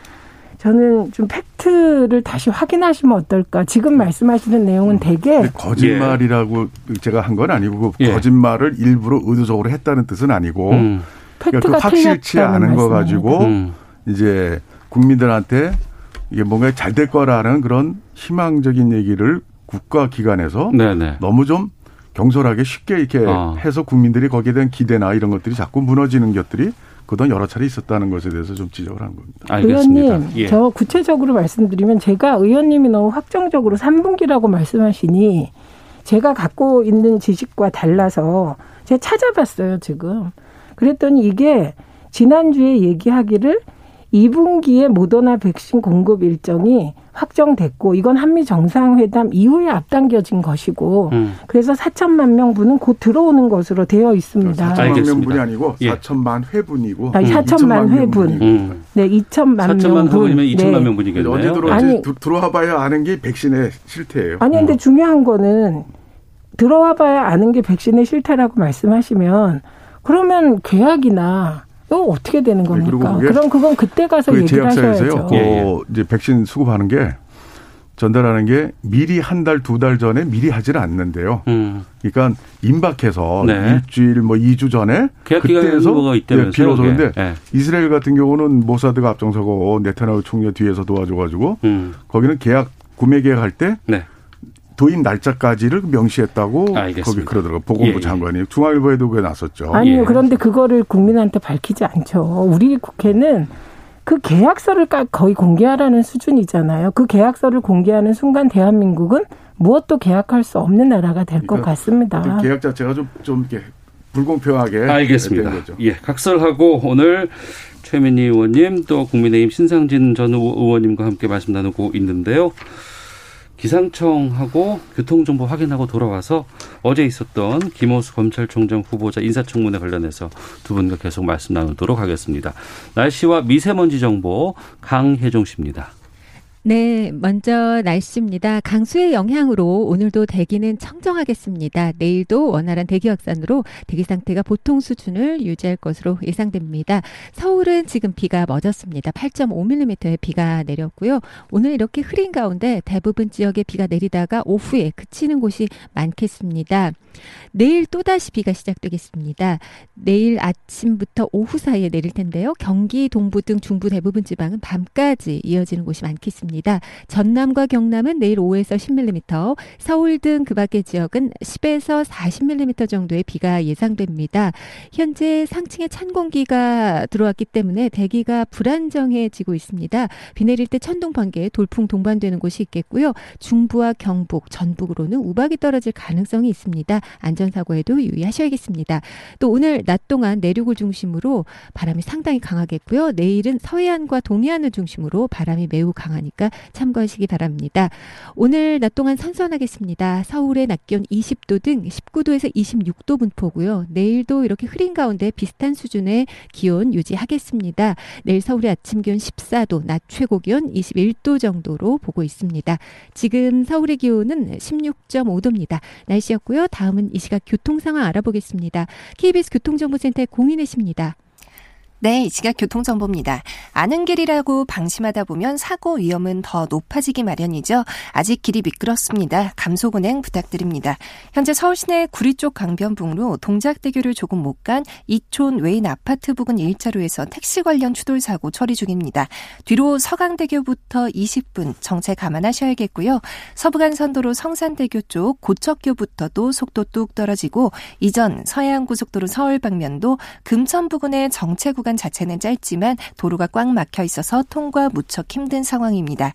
저는 좀 팩트를 다시 확인하시면 어떨까. 지금 말씀하시는 내용은 되게 거짓말이라고 예. 제가 한 건 아니고 그 예. 거짓말을 일부러 의도적으로 했다는 뜻은 아니고 음. 그러니까 그 확실치 않은 거 가지고 음. 이제 국민들한테 이게 뭔가 잘 될 거라는 그런 희망적인 얘기를 국가 기관에서 네네. 너무 좀 경솔하게 쉽게 이렇게 어. 해서 국민들이 거기에 대한 기대나 이런 것들이 자꾸 무너지는 것들이 그동안 여러 차례 있었다는 것에 대해서 좀 지적을 한 겁니다. 알겠습니다. 의원님, 예. 저 구체적으로 말씀드리면 제가 의원님이 너무 확정적으로 3분기라고 말씀하시니 제가 갖고 있는 지식과 달라서 제가 찾아봤어요, 지금. 그랬더니 이게 지난주에 얘기하기를 2분기에 모더나 백신 공급 일정이 확정됐고 이건 한미 정상회담 이후에 앞당겨진 것이고 음. 그래서 4천만 명분은 곧 들어오는 것으로 되어 있습니다. 4천만 명분이 아니고 예. 4천만 회분이고 아니, 4천만 음, 회분. 음. 네, 2천만 4천만 명분. 회분이면 2천만 네. 명분이겠네요. 언제 들어올지 들어와 봐야 아는 게 백신의 실태예요. 아니 근데 음. 중요한 거는 들어와 봐야 아는 게 백신의 실태라고 말씀하시면 그러면 계약이나 이거 어떻게 되는 겁니까? 그럼 그건 그때 가서 그 얘기를 하셔야죠. 그 예, 예. 이제 백신 수급하는 게 전달하는 게 미리 한 달, 두 달 전에 미리 하지는 않는데요. 음. 그러니까 임박해서 네. 일주일 뭐 2주 전에 그때에서 예, 비로소인데 네. 이스라엘 같은 경우는 모사드가 앞장서고 네타나후 총리 뒤에서 도와줘가지고 음. 거기는 계약 구매 계약할 때 네. 도입 날짜까지를 명시했다고 알겠습니다. 거기 그러더라고 보건부 예, 예. 장관이 중앙일보에도 그게 났었죠. 아니요 예. 그런데 그거를 국민한테 밝히지 않죠. 우리 국회는 그 계약서를 거의 공개하라는 수준이잖아요. 그 계약서를 공개하는 순간 대한민국은 무엇도 계약할 수 없는 나라가 될것 그러니까 같습니다. 계약 자체가 좀, 좀 이렇게 불공평하게 알겠습니다. 예, 각설하고 오늘 최민희 의원님 또 국민의힘 신상진 전 의원님과 함께 말씀 나누고 있는데요. 기상청하고 교통정보 확인하고 돌아와서 어제 있었던 김호수 검찰총장 후보자 인사청문회 관련해서 두 분과 계속 말씀 나누도록 하겠습니다. 날씨와 미세먼지 정보 강혜종 씨입니다. 네, 먼저 날씨입니다. 강수의 영향으로 오늘도 대기는 청정하겠습니다. 내일도 원활한 대기 확산으로 대기 상태가 보통 수준을 유지할 것으로 예상됩니다. 서울은 지금 비가 멎었습니다. 8.5mm의 비가 내렸고요. 오늘 이렇게 흐린 가운데 대부분 지역에 비가 내리다가 오후에 그치는 곳이 많겠습니다. 내일 또다시 비가 시작되겠습니다. 내일 아침부터 오후 사이에 내릴 텐데요. 경기 동부 등 중부 대부분 지방은 밤까지 이어지는 곳이 많겠습니다. 전남과 경남은 내일 5에서 10mm, 서울 등 그 밖의 지역은 10에서 40mm 정도의 비가 예상됩니다. 현재 상층에 찬 공기가 들어왔기 때문에 대기가 불안정해지고 있습니다. 비 내릴 때 천둥 번개, 돌풍 동반되는 곳이 있겠고요. 중부와 경북, 전북으로는 우박이 떨어질 가능성이 있습니다. 안전사고에도 유의하셔야겠습니다. 또 오늘 낮 동안 내륙을 중심으로 바람이 상당히 강하겠고요. 내일은 서해안과 동해안을 중심으로 바람이 매우 강하니까 참고하시기 바랍니다. 오늘 낮 동안 선선하겠습니다. 서울의 낮 기온 20도 등 19도에서 26도 분포고요. 내일도 이렇게 흐린 가운데 비슷한 수준의 기온 유지하겠습니다. 내일 서울의 아침 기온 14도, 낮 최고 기온 21도 정도로 보고 있습니다. 지금 서울의 기온은 16.5도입니다. 날씨였고요. 다음은 이 시각 교통 상황 알아보겠습니다. KBS 교통정보센터의 공인혜 씨입니다. 네, 이 시각 교통정보입니다. 아는 길이라고 방심하다 보면 사고 위험은 더 높아지기 마련이죠. 아직 길이 미끄럽습니다. 감속 운행 부탁드립니다. 현재 서울 시내 구리 쪽 강변북로 동작대교를 조금 못 간 이촌 외인 아파트 부근 1차로에서 택시 관련 추돌 사고 처리 중입니다. 뒤로 서강대교부터 20분 정체 감안하셔야겠고요. 서부간선도로 성산대교 쪽 고척교부터도 속도 뚝 떨어지고 이전 서해안고속도로 서울 방면도 금천 부근의 정체 구간 구간 자체는 짧지만 도로가 꽉 막혀 있어서 통과 무척 힘든 상황입니다.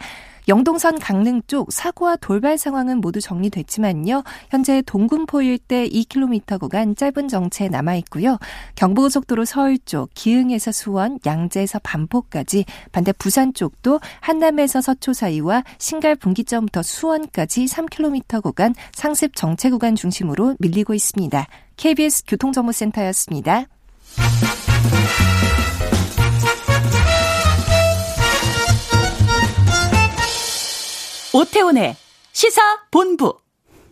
영동선 강릉 쪽 사고와 돌발 상황은 모두 정리됐지만요. 현재 동군포 일대 2km 구간 짧은 정체 남아 있고요. 경부고속도로 서울 쪽 기흥에서 수원, 양재에서 반포까지 반대 부산 쪽도 한남에서 서초 사이와 신갈 분기점부터 수원까지 3km 구간 상습 정체 구간 중심으로 밀리고 있습니다. KBS 교통정보센터였습니다. 오태훈의 시사 본부.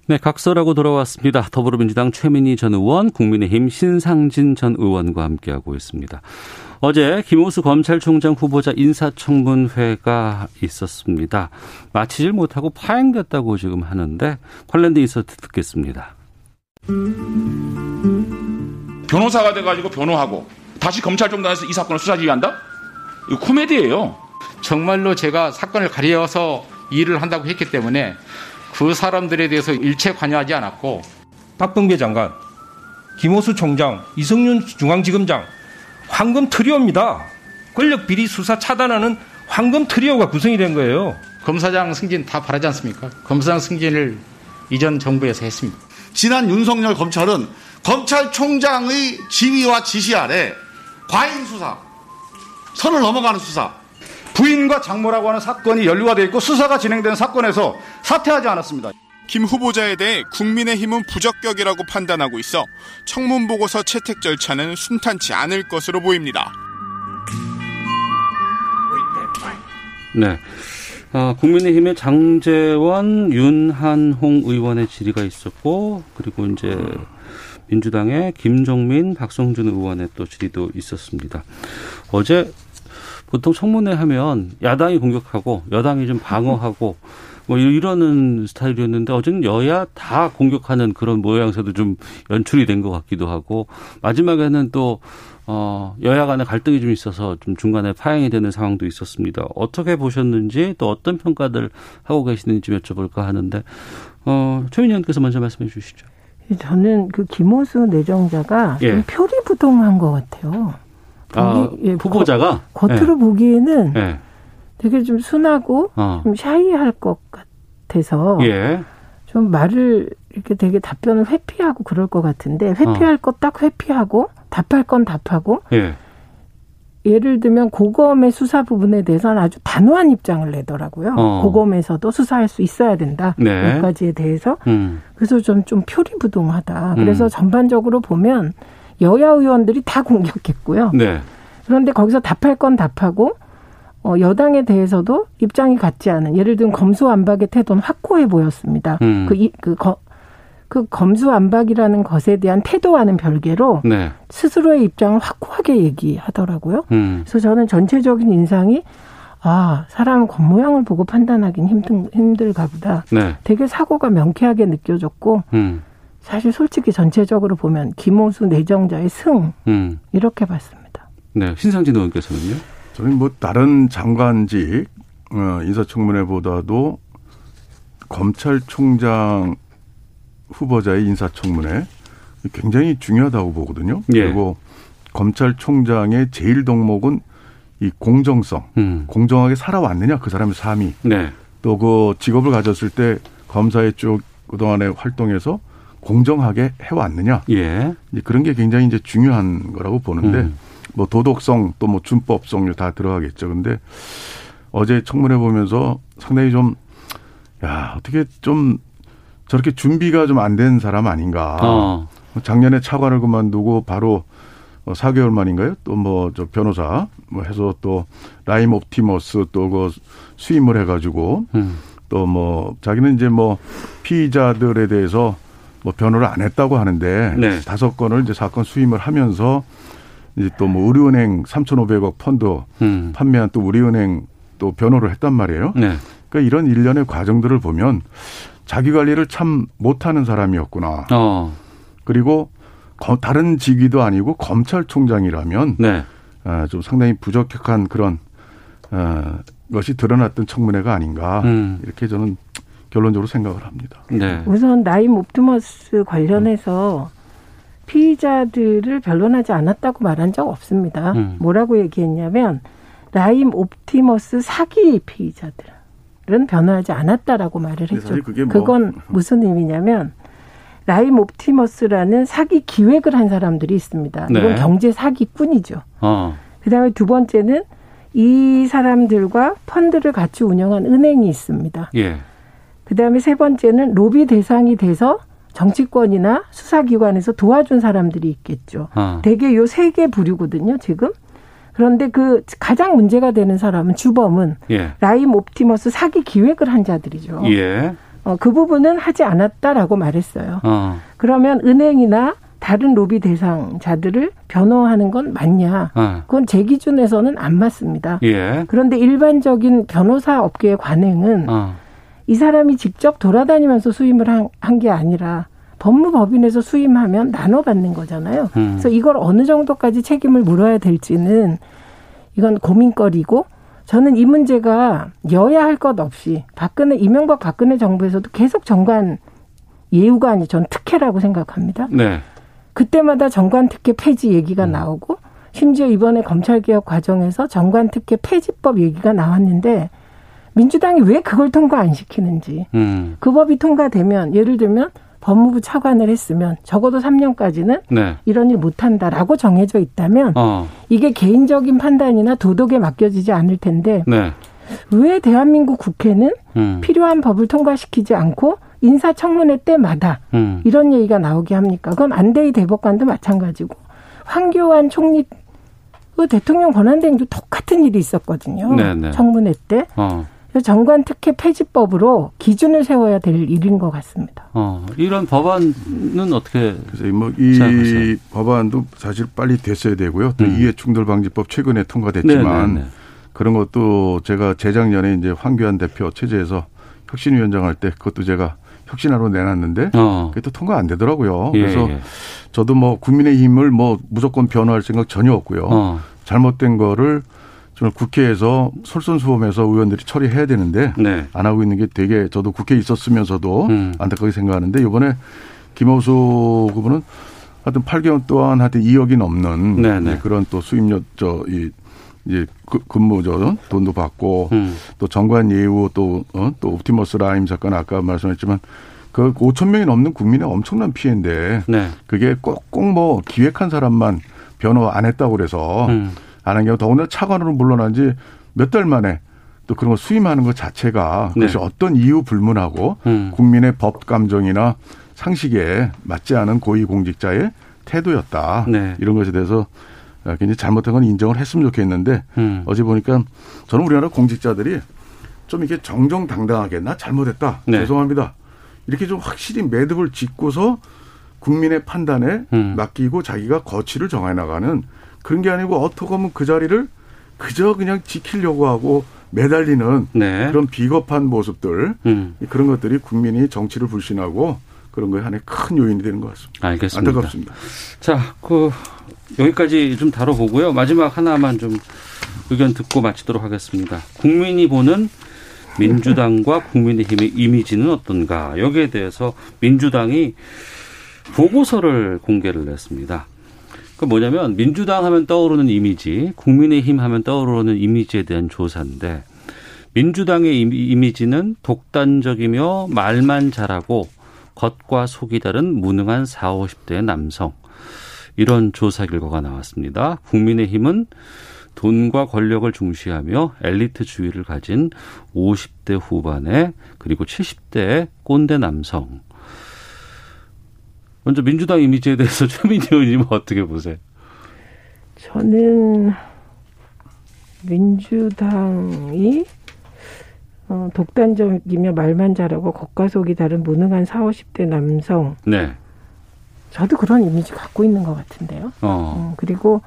네, 각서라고 돌아왔습니다. 더불어민주당 최민희 전 의원, 국민의힘 신상진 전 의원과 함께하고 있습니다. 어제 김호수 검찰총장 후보자 인사청문회가 있었습니다. 마치질 못하고 파행됐다고 지금 하는데 관련돼 있어 듣겠습니다. 변호사가 돼가지고 변호하고 다시 검찰총장에서 이 사건을 수사 지휘한다? 이거 코미디예요. 정말로 제가 사건을 가려서 일을 한다고 했기 때문에 그 사람들에 대해서 일체 관여하지 않았고 박범계 장관, 김호수 총장, 이성윤 중앙지검장 황금 트리오입니다. 권력 비리 수사 차단하는 황금 트리오가 구성이 된 거예요. 검사장 승진 다 바라지 않습니까? 검사장 승진을 이전 정부에서 했습니다. 지난 윤석열 검찰은 검찰총장의 지휘와 지시 아래 과잉 수사, 선을 넘어가는 수사, 부인과 장모라고 하는 사건이 연루가 되어 있고 수사가 진행된 사건에서 사퇴하지 않았습니다. 김 후보자에 대해 국민의힘은 부적격이라고 판단하고 있어 청문 보고서 채택 절차는 순탄치 않을 것으로 보입니다. 네. 어, 국민의힘의 장재원, 윤한홍 의원의 질의가 있었고, 그리고 이제 민주당의 김종민, 박성준 의원의 또 질의도 있었습니다. 어제 보통 청문회 하면 야당이 공격하고 여당이 좀 방어하고 뭐 이러는 스타일이었는데 어제는 여야 다 공격하는 그런 모양새도 좀 연출이 된 것 같기도 하고 마지막에는 또 어, 여야 간의 갈등이 좀 있어서 좀 중간에 파행이 되는 상황도 있었습니다. 어떻게 보셨는지 또 어떤 평가들 하고 계시는지 여쭤볼까 하는데 어, 최윤희 의원께서 먼저 말씀해 주시죠. 저는 그 김호수 내정자가 예. 좀 표리부동한 것 같아요. 아, 보기, 예, 후보자가 거, 겉으로 예. 보기에는 예. 되게 좀 순하고 어. 좀 샤이할 것 같아서 예. 좀 말을 이렇게 되게 답변을 회피하고 그럴 것 같은데 회피할 어. 것딱 회피하고 답할 건 답하고 예. 예를 들면 고검의 수사 부분에 대해서는 아주 단호한 입장을 내더라고요. 어. 고검에서도 수사할 수 있어야 된다. 네. 몇 가지에 대해서. 음. 그래서 좀, 좀 표리부동하다. 그래서 음. 전반적으로 보면 여야 의원들이 다 공격했고요. 네. 그런데 거기서 답할 건 답하고 어, 여당에 대해서도 입장이 같지 않은 예를 들면 검수완박의 태도는 확고해 보였습니다. 음. 그, 이, 그 거, 그 검수안박이라는 것에 대한 태도와는 별개로 네. 스스로의 입장을 확고하게 얘기하더라고요. 음. 그래서 저는 전체적인 인상이 아 사람 겉모양을 보고 판단하기는 힘든 힘들가 보다. 네. 되게 사고가 명쾌하게 느껴졌고 음. 사실 솔직히 전체적으로 보면 김호수 내정자의 승 음. 이렇게 봤습니다. 네, 신상진 의원께서는요? 저는 뭐 다른 장관직 어, 인사청문회보다도 검찰총장 후보자의 인사청문회 굉장히 중요하다고 보거든요. 예. 그리고 검찰총장의 제일 덕목은 이 공정성, 음. 공정하게 살아왔느냐 그 사람의 삶이. 네. 또그 직업을 가졌을 때 검사의 쭉 그동안에 활동해서 공정하게 해왔느냐. 예. 이제 그런 게 굉장히 이제 중요한 거라고 보는데 음. 뭐 도덕성 또 뭐 준법성 다 들어가겠죠. 근데 어제 청문회 보면서 상당히 좀 야, 어떻게 좀 저렇게 준비가 좀 안 된 사람 아닌가. 어. 작년에 차관을 그만두고 바로 4개월 어, 만인가요? 또 뭐 저 변호사 뭐 해서 또 라임 옵티머스 또 그 수임을 해가지고 음. 또뭐 자기는 이제 뭐 피의자들에 대해서 뭐 변호를 안 했다고 하는데 네. 다섯 건을 이제 사건 수임을 하면서 이제 또 뭐 우리은행 3,500억 펀드 음. 판매한 또 우리은행 또 변호를 했단 말이에요. 네. 그러니까 이런 일련의 과정들을 보면 자기 관리를 참 못하는 사람이었구나. 어. 그리고 다른 직위도 아니고 검찰총장이라면 네. 어, 좀 상당히 부적격한 그런 어, 것이 드러났던 청문회가 아닌가 음. 이렇게 저는 결론적으로 생각을 합니다. 네. 우선 라임 옵티머스 관련해서 피의자들을 변론하지 않았다고 말한 적 없습니다. 음. 뭐라고 얘기했냐면 라임 옵티머스 사기 피의자들. 은 변호하지 않았다라고 말을 했죠. 뭐. 그건 무슨 의미냐면 라임 옵티머스라는 사기 기획을 한 사람들이 있습니다. 네. 이건 경제 사기꾼이죠. 어. 그다음에 두 번째는 이 사람들과 펀드를 같이 운영한 은행이 있습니다. 예. 그다음에 세 번째는 로비 대상이 돼서 정치권이나 수사기관에서 도와준 사람들이 있겠죠. 어. 대개 요 세 개 부류거든요, 지금. 그런데 그 가장 문제가 되는 사람은 주범은 예. 라임 옵티머스 사기 기획을 한 자들이죠. 예. 어, 그 부분은 하지 않았다라고 말했어요. 어. 그러면 은행이나 다른 로비 대상자들을 변호하는 건 맞냐? 어. 그건 제 기준에서는 안 맞습니다. 예. 그런데 일반적인 변호사 업계의 관행은 어. 이 사람이 직접 돌아다니면서 수임을 한 게 아니라 법무법인에서 수임하면 나눠받는 거잖아요. 음. 그래서 이걸 어느 정도까지 책임을 물어야 될지는 이건 고민거리고 저는 이 문제가 여야 할 것 없이 박근혜 이명박 박근혜 정부에서도 계속 정관 예우가 아니 전 특혜라고 생각합니다. 네. 그때마다 정관 특혜 폐지 얘기가 음. 나오고 심지어 이번에 검찰개혁 과정에서 정관 특혜 폐지법 얘기가 나왔는데 민주당이 왜 그걸 통과 안 시키는지 음. 그 법이 통과되면 예를 들면 법무부 차관을 했으면 적어도 3년까지는 네. 이런 일 못한다라고 정해져 있다면 어. 이게 개인적인 판단이나 도덕에 맡겨지지 않을 텐데 네. 왜 대한민국 국회는 음. 필요한 법을 통과시키지 않고 인사청문회 때마다 음. 이런 얘기가 나오게 합니까? 그건 안대희 대법관도 마찬가지고 황교안 총리 그 대통령 권한대행도 똑같은 일이 있었거든요. 네네. 네. 청문회 때. 어. 정관 특혜 폐지법으로 기준을 세워야 될 일인 것 같습니다. 어, 이런 법안은 어떻게 뭐이 법안도 사실 빨리 됐어야 되고요. 또 음. 이해 충돌 방지법 최근에 통과됐지만 네네네. 네, 네. 그런 것도 제가 재작년에 이제 황교안 대표 체제에서 혁신위원장 할 때 그것도 제가 혁신하러 내놨는데 어. 그게 또 통과 안 되더라고요. 예, 그래서 예. 저도 뭐 국민의힘을 뭐 무조건 변호할 생각 전혀 없고요. 어. 잘못된 거를 정말 국회에서 솔선수범해서 의원들이 처리해야 되는데 네. 안 하고 있는 게 되게 저도 국회에 있었으면서도 음. 안타깝게 생각하는데 이번에 김호수 그분은 하여튼 8개월 동안 하여튼 2억이 넘는 네네. 네. 그런 또 수입료 저이 이제 그 근무죠 돈도 받고 음. 또 정관 예우 또또 어? 또 옵티머스 라임 사건 아까 말씀했지만 그 5천 명이 넘는 국민의 엄청난 피해인데 네. 그게 꼭꼭 뭐 기획한 사람만 변호 안 했다고 그래서 음. 안 한 경우 더군다나 차관으로 물러난 지 몇 달 만에 또 그런 거 수임하는 것 자체가 네. 그것이 어떤 이유 불문하고 음. 국민의 법 감정이나 상식에 맞지 않은 고위공직자의 태도였다. 네. 이런 것에 대해서 굉장히 잘못한 건 인정을 했으면 좋겠는데 음. 어제 보니까 저는 우리나라 공직자들이 좀 이렇게 정정당당하게 나 잘못했다. 네. 죄송합니다. 이렇게 좀 확실히 매듭을 짓고서 국민의 판단에 음. 맡기고 자기가 거취를 정해 나가는 그런 게 아니고 어떻게 보면 그 자리를 그저 그냥 지키려고 하고 매달리는 네. 그런 비겁한 모습들 음. 그런 것들이 국민이 정치를 불신하고 그런 거에 하나의 큰 요인이 되는 것 같습니다. 알겠습니다. 안타깝습니다. 자, 그 여기까지 좀 다뤄보고요. 마지막 하나만 좀 의견 듣고 마치도록 하겠습니다. 국민이 보는 민주당과 국민의힘의 이미지는 어떤가? 여기에 대해서 민주당이 보고서를 공개를 했습니다. 그 뭐냐면 민주당 하면 떠오르는 이미지, 국민의힘 하면 떠오르는 이미지에 대한 조사인데 민주당의 이미지는 독단적이며 말만 잘하고 겉과 속이 다른 무능한 4, 50대의 남성. 이런 조사 결과가 나왔습니다. 국민의힘은 돈과 권력을 중시하며 엘리트 주의를 가진 50대 후반의 그리고 70대의 꼰대 남성. 먼저 민주당 이미지에 대해서 최민희 의원님은 어떻게 보세요? 저는 민주당이 어, 독단적이며 말만 잘하고 겉과 속이 다른 무능한 4, 50대 남성. 네. 저도 그런 이미지 갖고 있는 것 같은데요. 어. 어, 그리고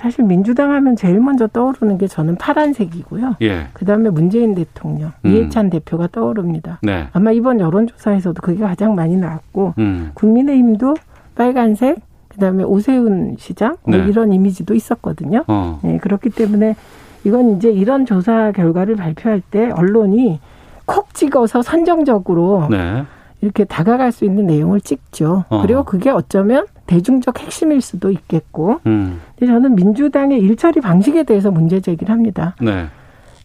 사실 민주당 하면 제일 먼저 떠오르는 게 저는 파란색이고요. 예. 그다음에 문재인 대통령, 음. 이해찬 대표가 떠오릅니다. 네. 아마 이번 여론조사에서도 그게 가장 많이 나왔고 음. 국민의힘도 빨간색, 그다음에 오세훈 시장 뭐 네. 이런 이미지도 있었거든요. 어. 네, 그렇기 때문에 이건 이제 이런 조사 결과를 발표할 때 언론이 콕 찍어서 선정적으로 네. 이렇게 다가갈 수 있는 내용을 찍죠. 어. 그리고 그게 어쩌면 대중적 핵심일 수도 있겠고. 음. 근데 저는 민주당의 일처리 방식에 대해서 문제 제기를 합니다. 네.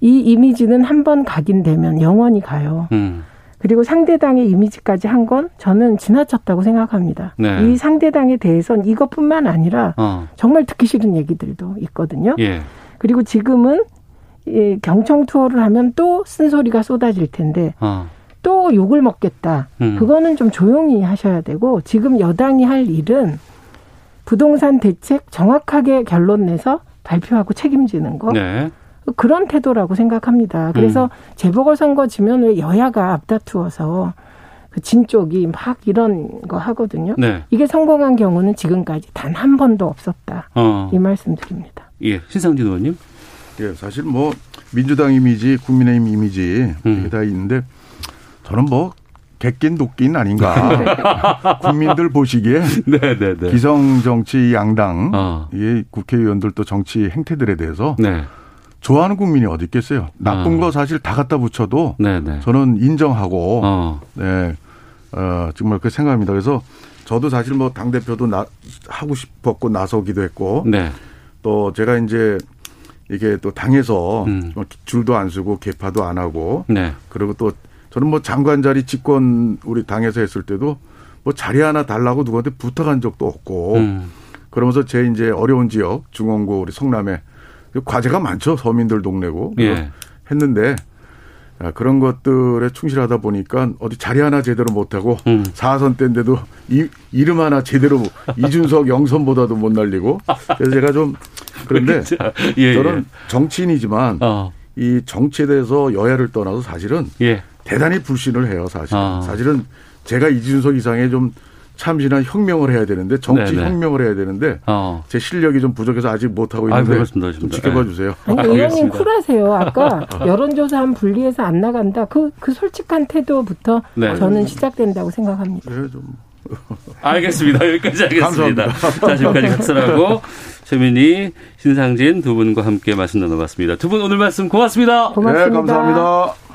이 이미지는 한 번 각인되면 영원히 가요. 음. 그리고 상대당의 이미지까지 한 건 저는 지나쳤다고 생각합니다. 네. 이 상대당에 대해서는 이것뿐만 아니라 어. 정말 듣기 싫은 얘기들도 있거든요. 예. 그리고 지금은 이 경청 투어를 하면 또 쓴소리가 쏟아질 텐데 어. 또 욕을 먹겠다. 음. 그거는 좀 조용히 하셔야 되고 지금 여당이 할 일은 부동산 대책 정확하게 결론 내서 발표하고 책임지는 거. 네. 그런 태도라고 생각합니다. 그래서 음. 재보궐선거 지면 왜 여야가 앞다투어서 그진 쪽이 막 이런 거 하거든요. 네. 이게 성공한 경우는 지금까지 단 한 번도 없었다. 어. 이 말씀 드립니다. 예, 신상진 의원님. 예, 사실 뭐 민주당 이미지, 국민의힘 이미지 음. 이게 다 있는데 저는 뭐 객긴 독긴 아닌가. 국민들 보시기에 네네네. 네, 네. 기성 정치 양당 어. 이 국회의원들도 정치 행태들에 대해서 네. 좋아하는 국민이 어디 있겠어요. 나쁜 어. 거 사실 다 갖다 붙여도 네네. 네. 저는 인정하고 어. 네. 어, 정말 그 생각합니다. 그래서 저도 사실 뭐 당 대표도 나 하고 싶었고 나서기도 했고 네. 또 제가 이제 이게 또 당에서 음. 줄도 안 서고 개파도 안 하고 네. 그리고 또 저는 뭐 장관 자리 집권 우리 당에서 했을 때도 뭐 자리 하나 달라고 누구한테 부탁한 적도 없고 음. 그러면서 제 이제 어려운 지역 중원구 우리 성남에 과제가 많죠 서민들 동네고 예. 했는데 아, 그런 것들에 충실하다 보니까 어디 자리 하나 제대로 못하고 음. 4선 때인데도 이, 이름 하나 제대로 이준석 영선보다도 못 날리고 그래서 제가 좀 그런데 예, 저는 예. 정치인이지만 어. 이 정치에 대해서 여야를 떠나서 사실은 예. 대단히 불신을 해요, 사실. 아. 사실은 제가 이준석 이상의 좀 참신한 혁명을 해야 되는데 정치 네네. 혁명을 해야 되는데 어. 제 실력이 좀 부족해서 아직 못 하고 있는데 아, 좀 지켜봐 네. 주세요. 아니, 의원님 쿨하세요. 아까 여론조사 한 분리해서 안 나간다. 그, 그 솔직한 태도부터 네. 저는 시작된다고 생각합니다. 네, 좀. 알겠습니다. 여기까지 하겠습니다. 자, 지금까지 각설하고 최민희, 신상진 두 분과 함께 말씀 나눠봤습니다. 두 분 오늘 말씀 고맙습니다. 고맙습니다. 네, 감사합니다.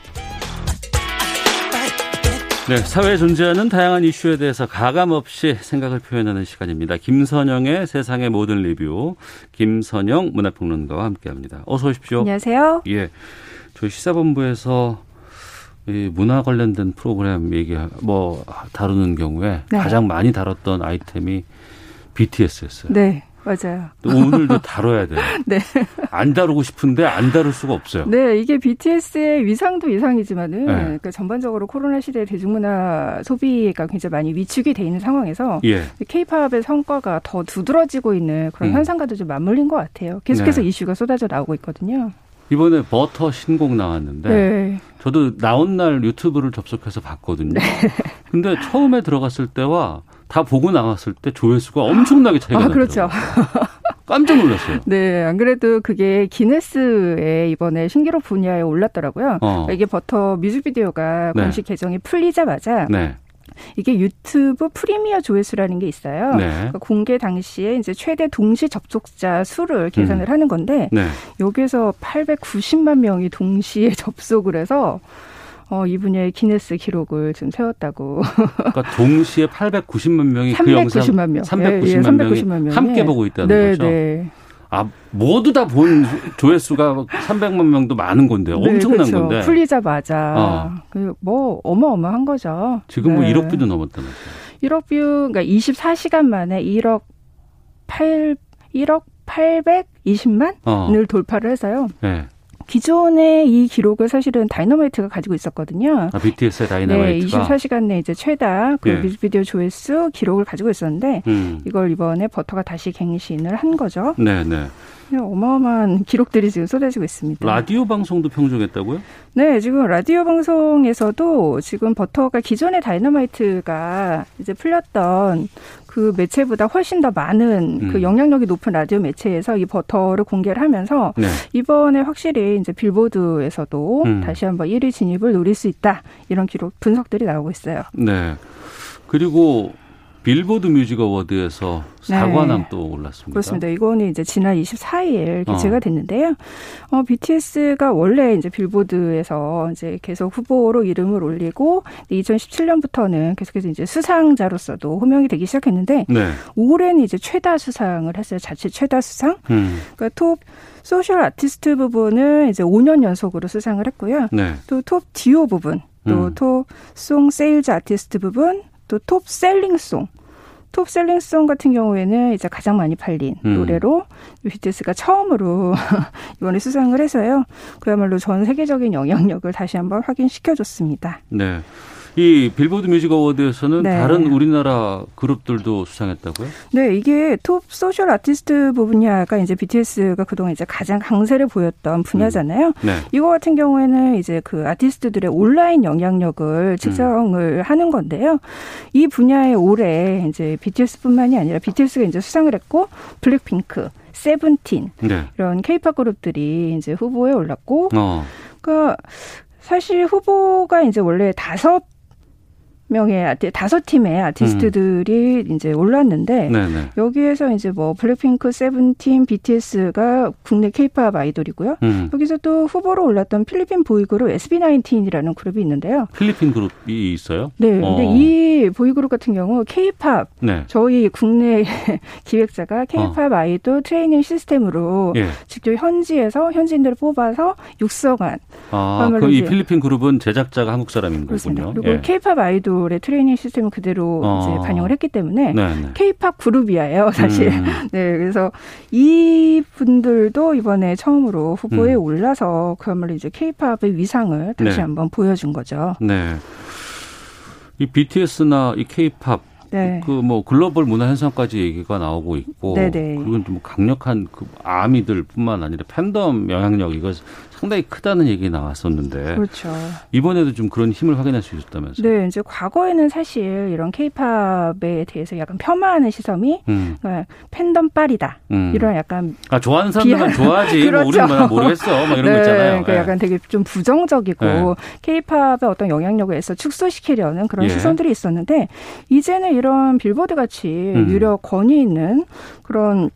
네, 사회에 존재하는 다양한 이슈에 대해서 가감 없이 생각을 표현하는 시간입니다. 김선영의 세상의 모든 리뷰, 김선영 문화평론가와 함께합니다. 어서 오십시오. 안녕하세요. 예, 저희 시사본부에서 이 문화 관련된 프로그램 얘기 뭐 다루는 경우에 네. 가장 많이 다뤘던 아이템이 BTS였어요. 네. 맞아요. 오늘도 다뤄야 돼요. 네. 안 다루고 싶은데 안 다룰 수가 없어요. 네, 이게 BTS의 위상도 위상이지만은 네. 그러니까 전반적으로 코로나 시대 대중문화 소비가 굉장히 많이 위축이 돼 있는 상황에서 예. K-팝의 성과가 더 두드러지고 있는 그런 음. 현상과도 좀 맞물린 것 같아요. 계속해서 네. 이슈가 쏟아져 나오고 있거든요. 이번에 버터 신곡 나왔는데 네. 저도 나온 날 유튜브를 접속해서 봤거든요. 네. 근데 처음에 들어갔을 때와 다 보고 나왔을 때 조회수가 엄청나게 차이가 아, 그렇죠. 깜짝 놀랐어요. 네, 안 그래도 그게 기네스에 이번에 신기록 분야에 올랐더라고요. 어. 이게 버터 뮤직비디오가 네. 공식 계정이 풀리자마자 네. 이게 유튜브 프리미어 조회수라는 게 있어요. 네. 그러니까 공개 당시에 이제 최대 동시 접속자 수를 계산을 음. 하는 건데 네. 여기서 890만 명이 동시에 접속을 해서 어, 이 분야의 기네스 기록을 지금 세웠다고. 그러니까 동시에 890만 명이 390만 그 영상 명. 390만, 예, 예, 390만 명이 함께 보고 있다는 네, 거죠. 네. 아 모두 다 본 조회수가 300만 명도 많은 건데 네, 엄청난 그렇죠. 건데 풀리자마자 어. 그 뭐 어마어마한 거죠. 지금 뭐 네. 1억 뷰도 넘었다면서요. 1억 뷰 그러니까 24시간 만에 1억 8 1억 820만을 어. 돌파를 해서요. 네. 기존의 이 기록을 사실은 다이너마이트가 가지고 있었거든요. 아, BTS의 다이너마이트가? 네, 24시간 내 이제 최다 그 예. 뮤직비디오 조회수 기록을 가지고 있었는데 음. 이걸 이번에 버터가 다시 갱신을 한 거죠. 네, 네. 어마어마한 기록들이 지금 쏟아지고 있습니다. 라디오 방송도 평정했다고요? 네, 지금 라디오 방송에서도 지금 버터가 기존의 다이너마이트가 이제 풀렸던 그 매체보다 훨씬 더 많은 그 음. 그 영향력이 높은 라디오 매체에서 이 버터를 공개를 하면서 네. 이번에 확실히 이제 빌보드에서도 음. 다시 한번 1위 진입을 노릴 수 있다 이런 기록 분석들이 나오고 있어요. 네. 그리고 빌보드 뮤직 어워드에서 사관왕 네. 또 올랐습니다. 그렇습니다. 이거는 이제 지난 24일 개최가 어. 됐는데요. 어, BTS가 원래 이제 빌보드에서 이제 계속 후보로 이름을 올리고 2017년부터는 계속해서 이제 수상자로서도 호명이 되기 시작했는데 네. 올해는 이제 최다 수상을 했어요. 자체 최다 수상. 음. 그러니까 Top Social Artist 부분을 이제 5년 연속으로 수상을 했고요. 네. 또 Top Duo 부분, 또 Top Song 음. Sales Artist 부분, 또 Top Selling Song. Top Selling Song 같은 경우에는 이제 가장 많이 팔린 음. 노래로 BTS가 처음으로 이번에 수상을 해서요. 그야말로 전 세계적인 영향력을 다시 한번 확인시켜줬습니다. 네. 이 빌보드 뮤직 어워드에서는 네. 다른 우리나라 그룹들도 수상했다고요? 네, 이게 톱 소셜 아티스트 분야가 이제 BTS가 그동안 이제 가장 강세를 보였던 분야잖아요. 음. 네. 이거 같은 경우에는 이제 그 아티스트들의 온라인 영향력을 측정을 음. 하는 건데요. 이 분야에 올해 이제 BTS뿐만이 아니라 BTS가 이제 수상을 했고 블랙핑크, 세븐틴 네. 이런 케이팝 그룹들이 이제 후보에 올랐고 어. 그러니까 사실 후보가 이제 원래 다섯 명의 아티, 다섯 팀의 아티스트들이 음. 이제 올랐는데 네네. 여기에서 이제 뭐 블랙핑크, 세븐틴, BTS가 국내 케이팝 아이돌이고요. 음. 여기서 또 후보로 올랐던 필리핀 보이그룹 SB19이라는 그룹이 있는데요. 필리핀 그룹이 있어요? 네. 어. 근데 이 보이그룹 같은 경우 케이팝 네. 저희 국내 기획사가 케이팝 어. 아이돌 트레이닝 시스템으로 예. 직접 현지에서 현지인들을 뽑아서 육성한 아, 그 이 필리핀 그룹은 제작자가 한국 사람인 거군요. 그리고 케이팝 예. 아이돌 아이돌의 트레이닝 시스템을 그대로 어. 이제 반영을 했기 때문에 케이팝 그룹이에요, 사실. 음. 네, 그래서 이 분들도 이번에 처음으로 후보에 음. 올라서 그야말로 이제 케이팝의 위상을 다시 네. 한번 보여준 거죠. 네. 이 BTS나 이 케이팝 네. 그뭐 글로벌 문화 현상까지 얘기가 나오고 있고 네네. 그리고 뭐 강력한 그 아미들뿐만 아니라 팬덤 영향력 이거 상당히 크다는 얘기 나왔었는데 그렇죠. 이번에도 좀 그런 힘을 확인할 수 있었다면서요? 네, 이제 과거에는 사실 이런 케이팝에 대해서 약간 폄하하는 시선이 음. 그러니까 팬덤 빨이다 음. 이런 약간 아 좋아하는 사람들만. 좋아하지 뭐 그렇죠. 뭐 우리는 모르겠어 뭐 이런 네, 거 있잖아요. 그러니까 네. 약간 되게 좀 부정적이고 케이팝의 네. 어떤 영향력을 해서 축소시키려는 그런 예. 시선들이 있었는데 이제는 이런 빌보드 같이 음. 유력 권위 있는 그런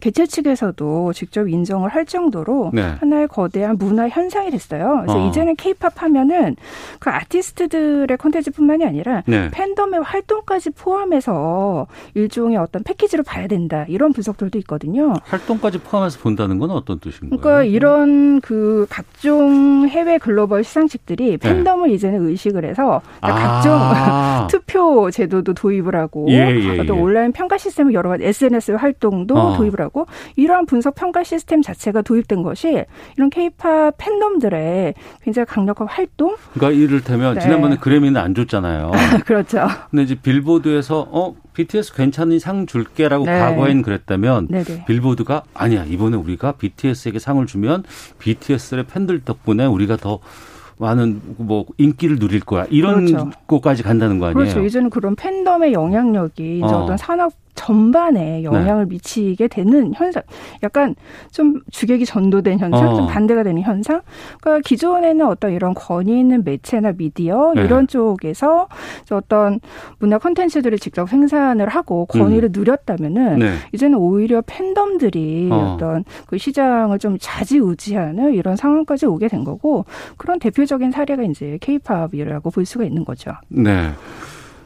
개최 측에서도 직접 인정을 할 정도로 네. 하나의 거대한 문화 현상이 됐어요. 그래서 어. 이제는 케이팝 하면은 그 아티스트들의 콘텐츠뿐만이 아니라 네. 팬덤의 활동까지 포함해서 일종의 어떤 패키지로 봐야 된다. 이런 분석들도 있거든요. 활동까지 포함해서 본다는 건 어떤 뜻인가요? 그러니까 이런 그 각종 해외 글로벌 시상식들이 네. 팬덤을 네. 이제는 의식을 해서 아. 각종 투표 제도도 도입을 하고 예, 예, 어떤 예. 온라인 평가 시스템을 여러 가지 SNS 활동도 어. 도입을 하고 하고 이러한 분석 평가 시스템 자체가 도입된 것이 이런 케이팝 팬덤들의 굉장히 강력한 활동. 그러니까 이를테면 네. 지난번에 그래미는 안 줬잖아요. 그렇죠. 근데 이제 빌보드에서 어 BTS 괜찮은 상 줄게라고 네. 과거엔 그랬다면 네네. 빌보드가 아니야 이번에 우리가 BTS에게 상을 주면 BTS의 팬들 덕분에 우리가 더 많은 뭐 인기를 누릴 거야 이런 그렇죠. 것까지 간다는 거 아니에요? 그렇죠. 이제는 그런 팬덤의 영향력이 이제 어. 어떤 산업 전반에 영향을 네. 미치게 되는 현상, 약간 좀 주객이 전도된 현상, 어. 좀 반대가 되는 현상. 그러니까 기존에는 어떤 이런 권위 있는 매체나 미디어 네. 이런 쪽에서 어떤 문화 콘텐츠들을 직접 생산을 하고 권위를 음. 누렸다면은 네. 이제는 오히려 팬덤들이 어. 어떤 그 시장을 좀 자지우지하는 이런 상황까지 오게 된 거고 그런 대표적인 사례가 이제 케이팝이라고 볼 수가 있는 거죠. 네.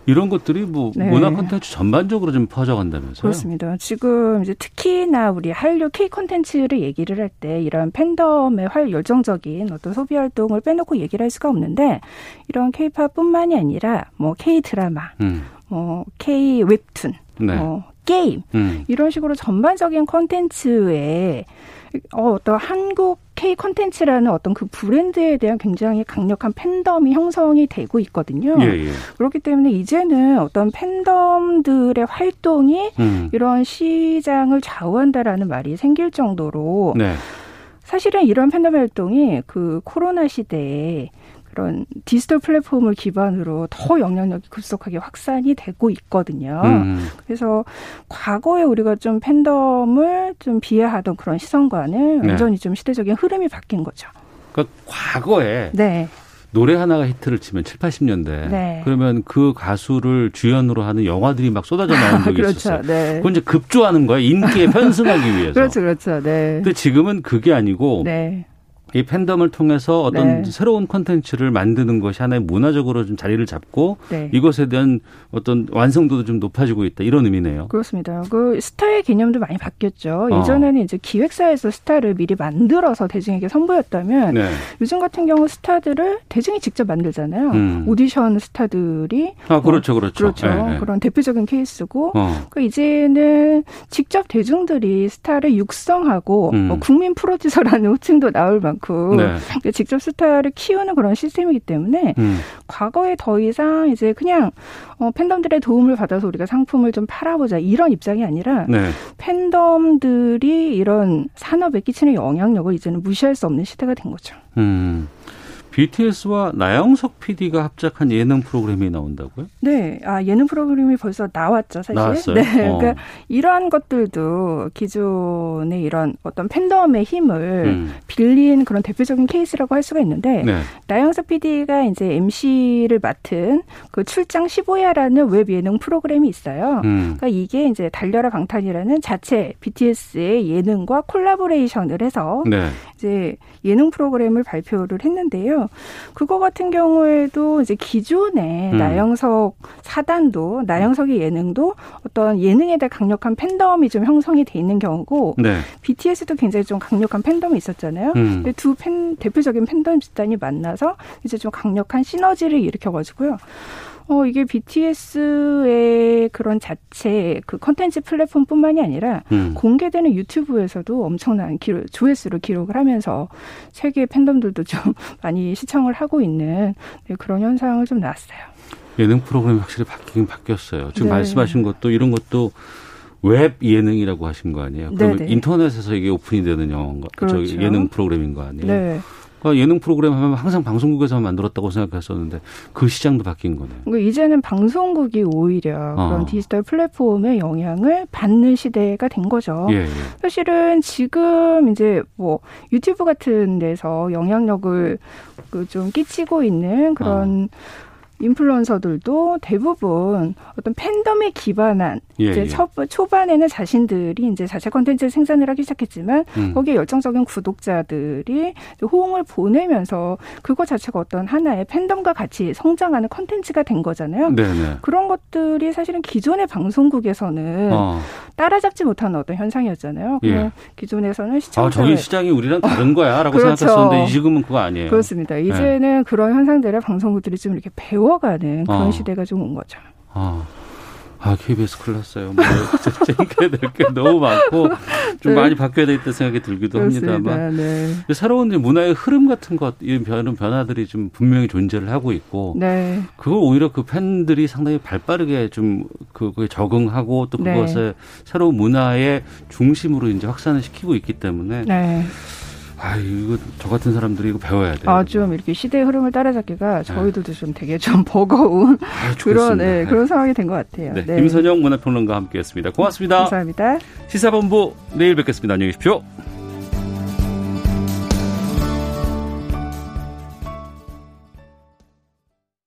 이런 것들이 뭐 네. 문화 콘텐츠 전반적으로 좀 퍼져간다면서요? 그렇습니다. 지금 이제 특히나 우리 한류 K 콘텐츠를 얘기를 할 때 이런 팬덤의 활 열정적인 어떤 소비 활동을 빼놓고 얘기를 할 수가 없는데 이런 K-팝뿐만이 아니라 뭐 K 드라마, 음. 뭐 K 웹툰, 네. 뭐 게임 음. 이런 식으로 전반적인 콘텐츠에 어, 어떤 한국 K 콘텐츠라는 어떤 그 브랜드에 대한 굉장히 강력한 팬덤이 형성이 되고 있거든요. 예, 예. 그렇기 때문에 이제는 어떤 팬덤들의 활동이 음. 이런 시장을 좌우한다라는 말이 생길 정도로 네. 사실은 이런 팬덤 활동이 그 코로나 시대에 그런 디지털 플랫폼을 기반으로 더 영향력이 급속하게 확산이 되고 있거든요. 음. 그래서 과거에 우리가 좀 팬덤을 좀 비하하던 그런 시선과는 네. 완전히 좀 시대적인 흐름이 바뀐 거죠. 그러니까 과거에 네. 노래 하나가 히트를 치면 7, 80년대. 네. 그러면 그 가수를 주연으로 하는 영화들이 막 쏟아져 나온 적이 그렇죠. 있었어요. 네. 그건 이제 급조하는 거야. 인기에 편승하기 위해서. 그렇죠, 그렇죠. 네. 근데 지금은 그게 아니고 네. 이 팬덤을 통해서 어떤 네. 새로운 콘텐츠를 만드는 것이 하나의 문화적으로 좀 자리를 잡고 네. 이것에 대한 어떤 완성도도 좀 높아지고 있다 이런 의미네요. 그렇습니다. 그 스타의 개념도 많이 바뀌었죠. 어. 예전에는 이제 기획사에서 스타를 미리 만들어서 대중에게 선보였다면 네. 요즘 같은 경우 스타들을 대중이 직접 만들잖아요. 음. 오디션 스타들이 아 그렇죠, 그렇죠. 그렇죠. 네, 네. 그런 대표적인 케이스고 어. 그 이제는 직접 대중들이 스타를 육성하고 음. 뭐 국민 프로듀서라는 호칭도 나올 만큼. 않고 네. 직접 스타를 키우는 그런 시스템이기 때문에 음. 과거에 더 이상 이제 그냥 어, 팬덤들의 도움을 받아서 우리가 상품을 좀 팔아보자 이런 입장이 아니라 네. 팬덤들이 이런 산업에 끼치는 영향력을 이제는 무시할 수 없는 시대가 된 거죠. 음. BTS와 나영석 PD가 합작한 예능 프로그램이 나온다고요? 네, 아 예능 프로그램이 벌써 나왔죠, 사실. 나왔어요? 네, 어. 그러니까 이러한 것들도 기존의 이런 어떤 팬덤의 힘을 음. 빌린 그런 대표적인 케이스라고 할 수가 있는데 네. 나영석 PD가 이제 MC를 맡은 그 출장 15야라는 웹 예능 프로그램이 있어요. 음. 그러니까 이게 이제 달려라 방탄이라는 자체 BTS의 예능과 콜라보레이션을 해서 네. 이제 예능 프로그램을 발표를 했는데요. 그거 같은 경우에도 이제 기존에 음. 나영석 사단도 나영석의 예능도 어떤 예능에 대한 강력한 팬덤이 좀 형성이 돼 있는 경우고 네. BTS도 굉장히 좀 강력한 팬덤이 있었잖아요. 음. 두 팬, 대표적인 팬덤 집단이 만나서 이제 좀 강력한 시너지를 일으켜가지고요. 어, 이게 BTS의 그런 자체 그 컨텐츠 플랫폼뿐만이 아니라 음. 공개되는 유튜브에서도 엄청난 기록, 조회수를 기록을 하면서 세계 팬덤들도 좀 많이 시청을 하고 있는 네, 그런 현상을 좀 나왔어요. 예능 프로그램이 확실히 바뀌긴 바뀌었어요. 지금 네. 말씀하신 것도 이런 것도 웹 예능이라고 하신 거 아니에요? 그러면 네네. 인터넷에서 이게 오픈이 되는 영화인가? 그렇죠. 예능 프로그램인 거 아니에요? 네. 그러니까 예능 프로그램 하면 항상 방송국에서만 만들었다고 생각했었는데 그 시장도 바뀐 거네요. 그러니까 이제는 방송국이 오히려 어. 그런 디지털 플랫폼의 영향을 받는 시대가 된 거죠. 예, 예. 사실은 지금 이제 뭐 유튜브 같은 데서 영향력을 그좀 끼치고 있는 그런 어. 인플루언서들도 대부분 어떤 팬덤에 기반한 예, 이제 예. 첫, 초반에는 자신들이 이제 자체 콘텐츠를 생산을 하기 시작했지만 음. 거기에 열정적인 구독자들이 호응을 보내면서 그거 자체가 어떤 하나의 팬덤과 같이 성장하는 콘텐츠가 된 거잖아요. 네네. 네. 그런 것들이 사실은 기존의 방송국에서는 어. 따라잡지 못하는 어떤 현상이었잖아요. 예. 기존에서는 시청자 아, 저기 시장이 우리랑 다른 거야라고 그렇죠. 생각했었는데 지금은 그거 아니에요. 그렇습니다. 이제는 네. 그런 현상들을 방송국들이 좀 이렇게 배워 키워가는 그런 어. 시대가 좀 온 거죠. 어. 아, KBS 큰일 났어요. 뭐, 챙겨야 될 게 너무 많고, 좀 네. 많이 바뀌어야 되겠다 생각이 들기도 그렇습니다. 합니다만. 네. 새로운 문화의 흐름 같은 것, 이런 변화들이 좀 분명히 존재를 하고 있고, 네. 그걸 오히려 그 팬들이 상당히 발 빠르게 좀 그거에 적응하고 또 네. 그것을 새로운 문화의 중심으로 이제 확산을 시키고 있기 때문에, 네. 아, 이거 저 같은 사람들이 이거 배워야 돼요. 아, 좀 이렇게 시대의 흐름을 따라잡기가 저희들도 네. 좀 되게 좀 버거운 아, 그런 네, 그런 상황이 된 것 같아요. 네, 네. 김선영 문화평론가 함께했습니다. 고맙습니다. 감사합니다. 시사본부 내일 뵙겠습니다. 안녕히 계십시오.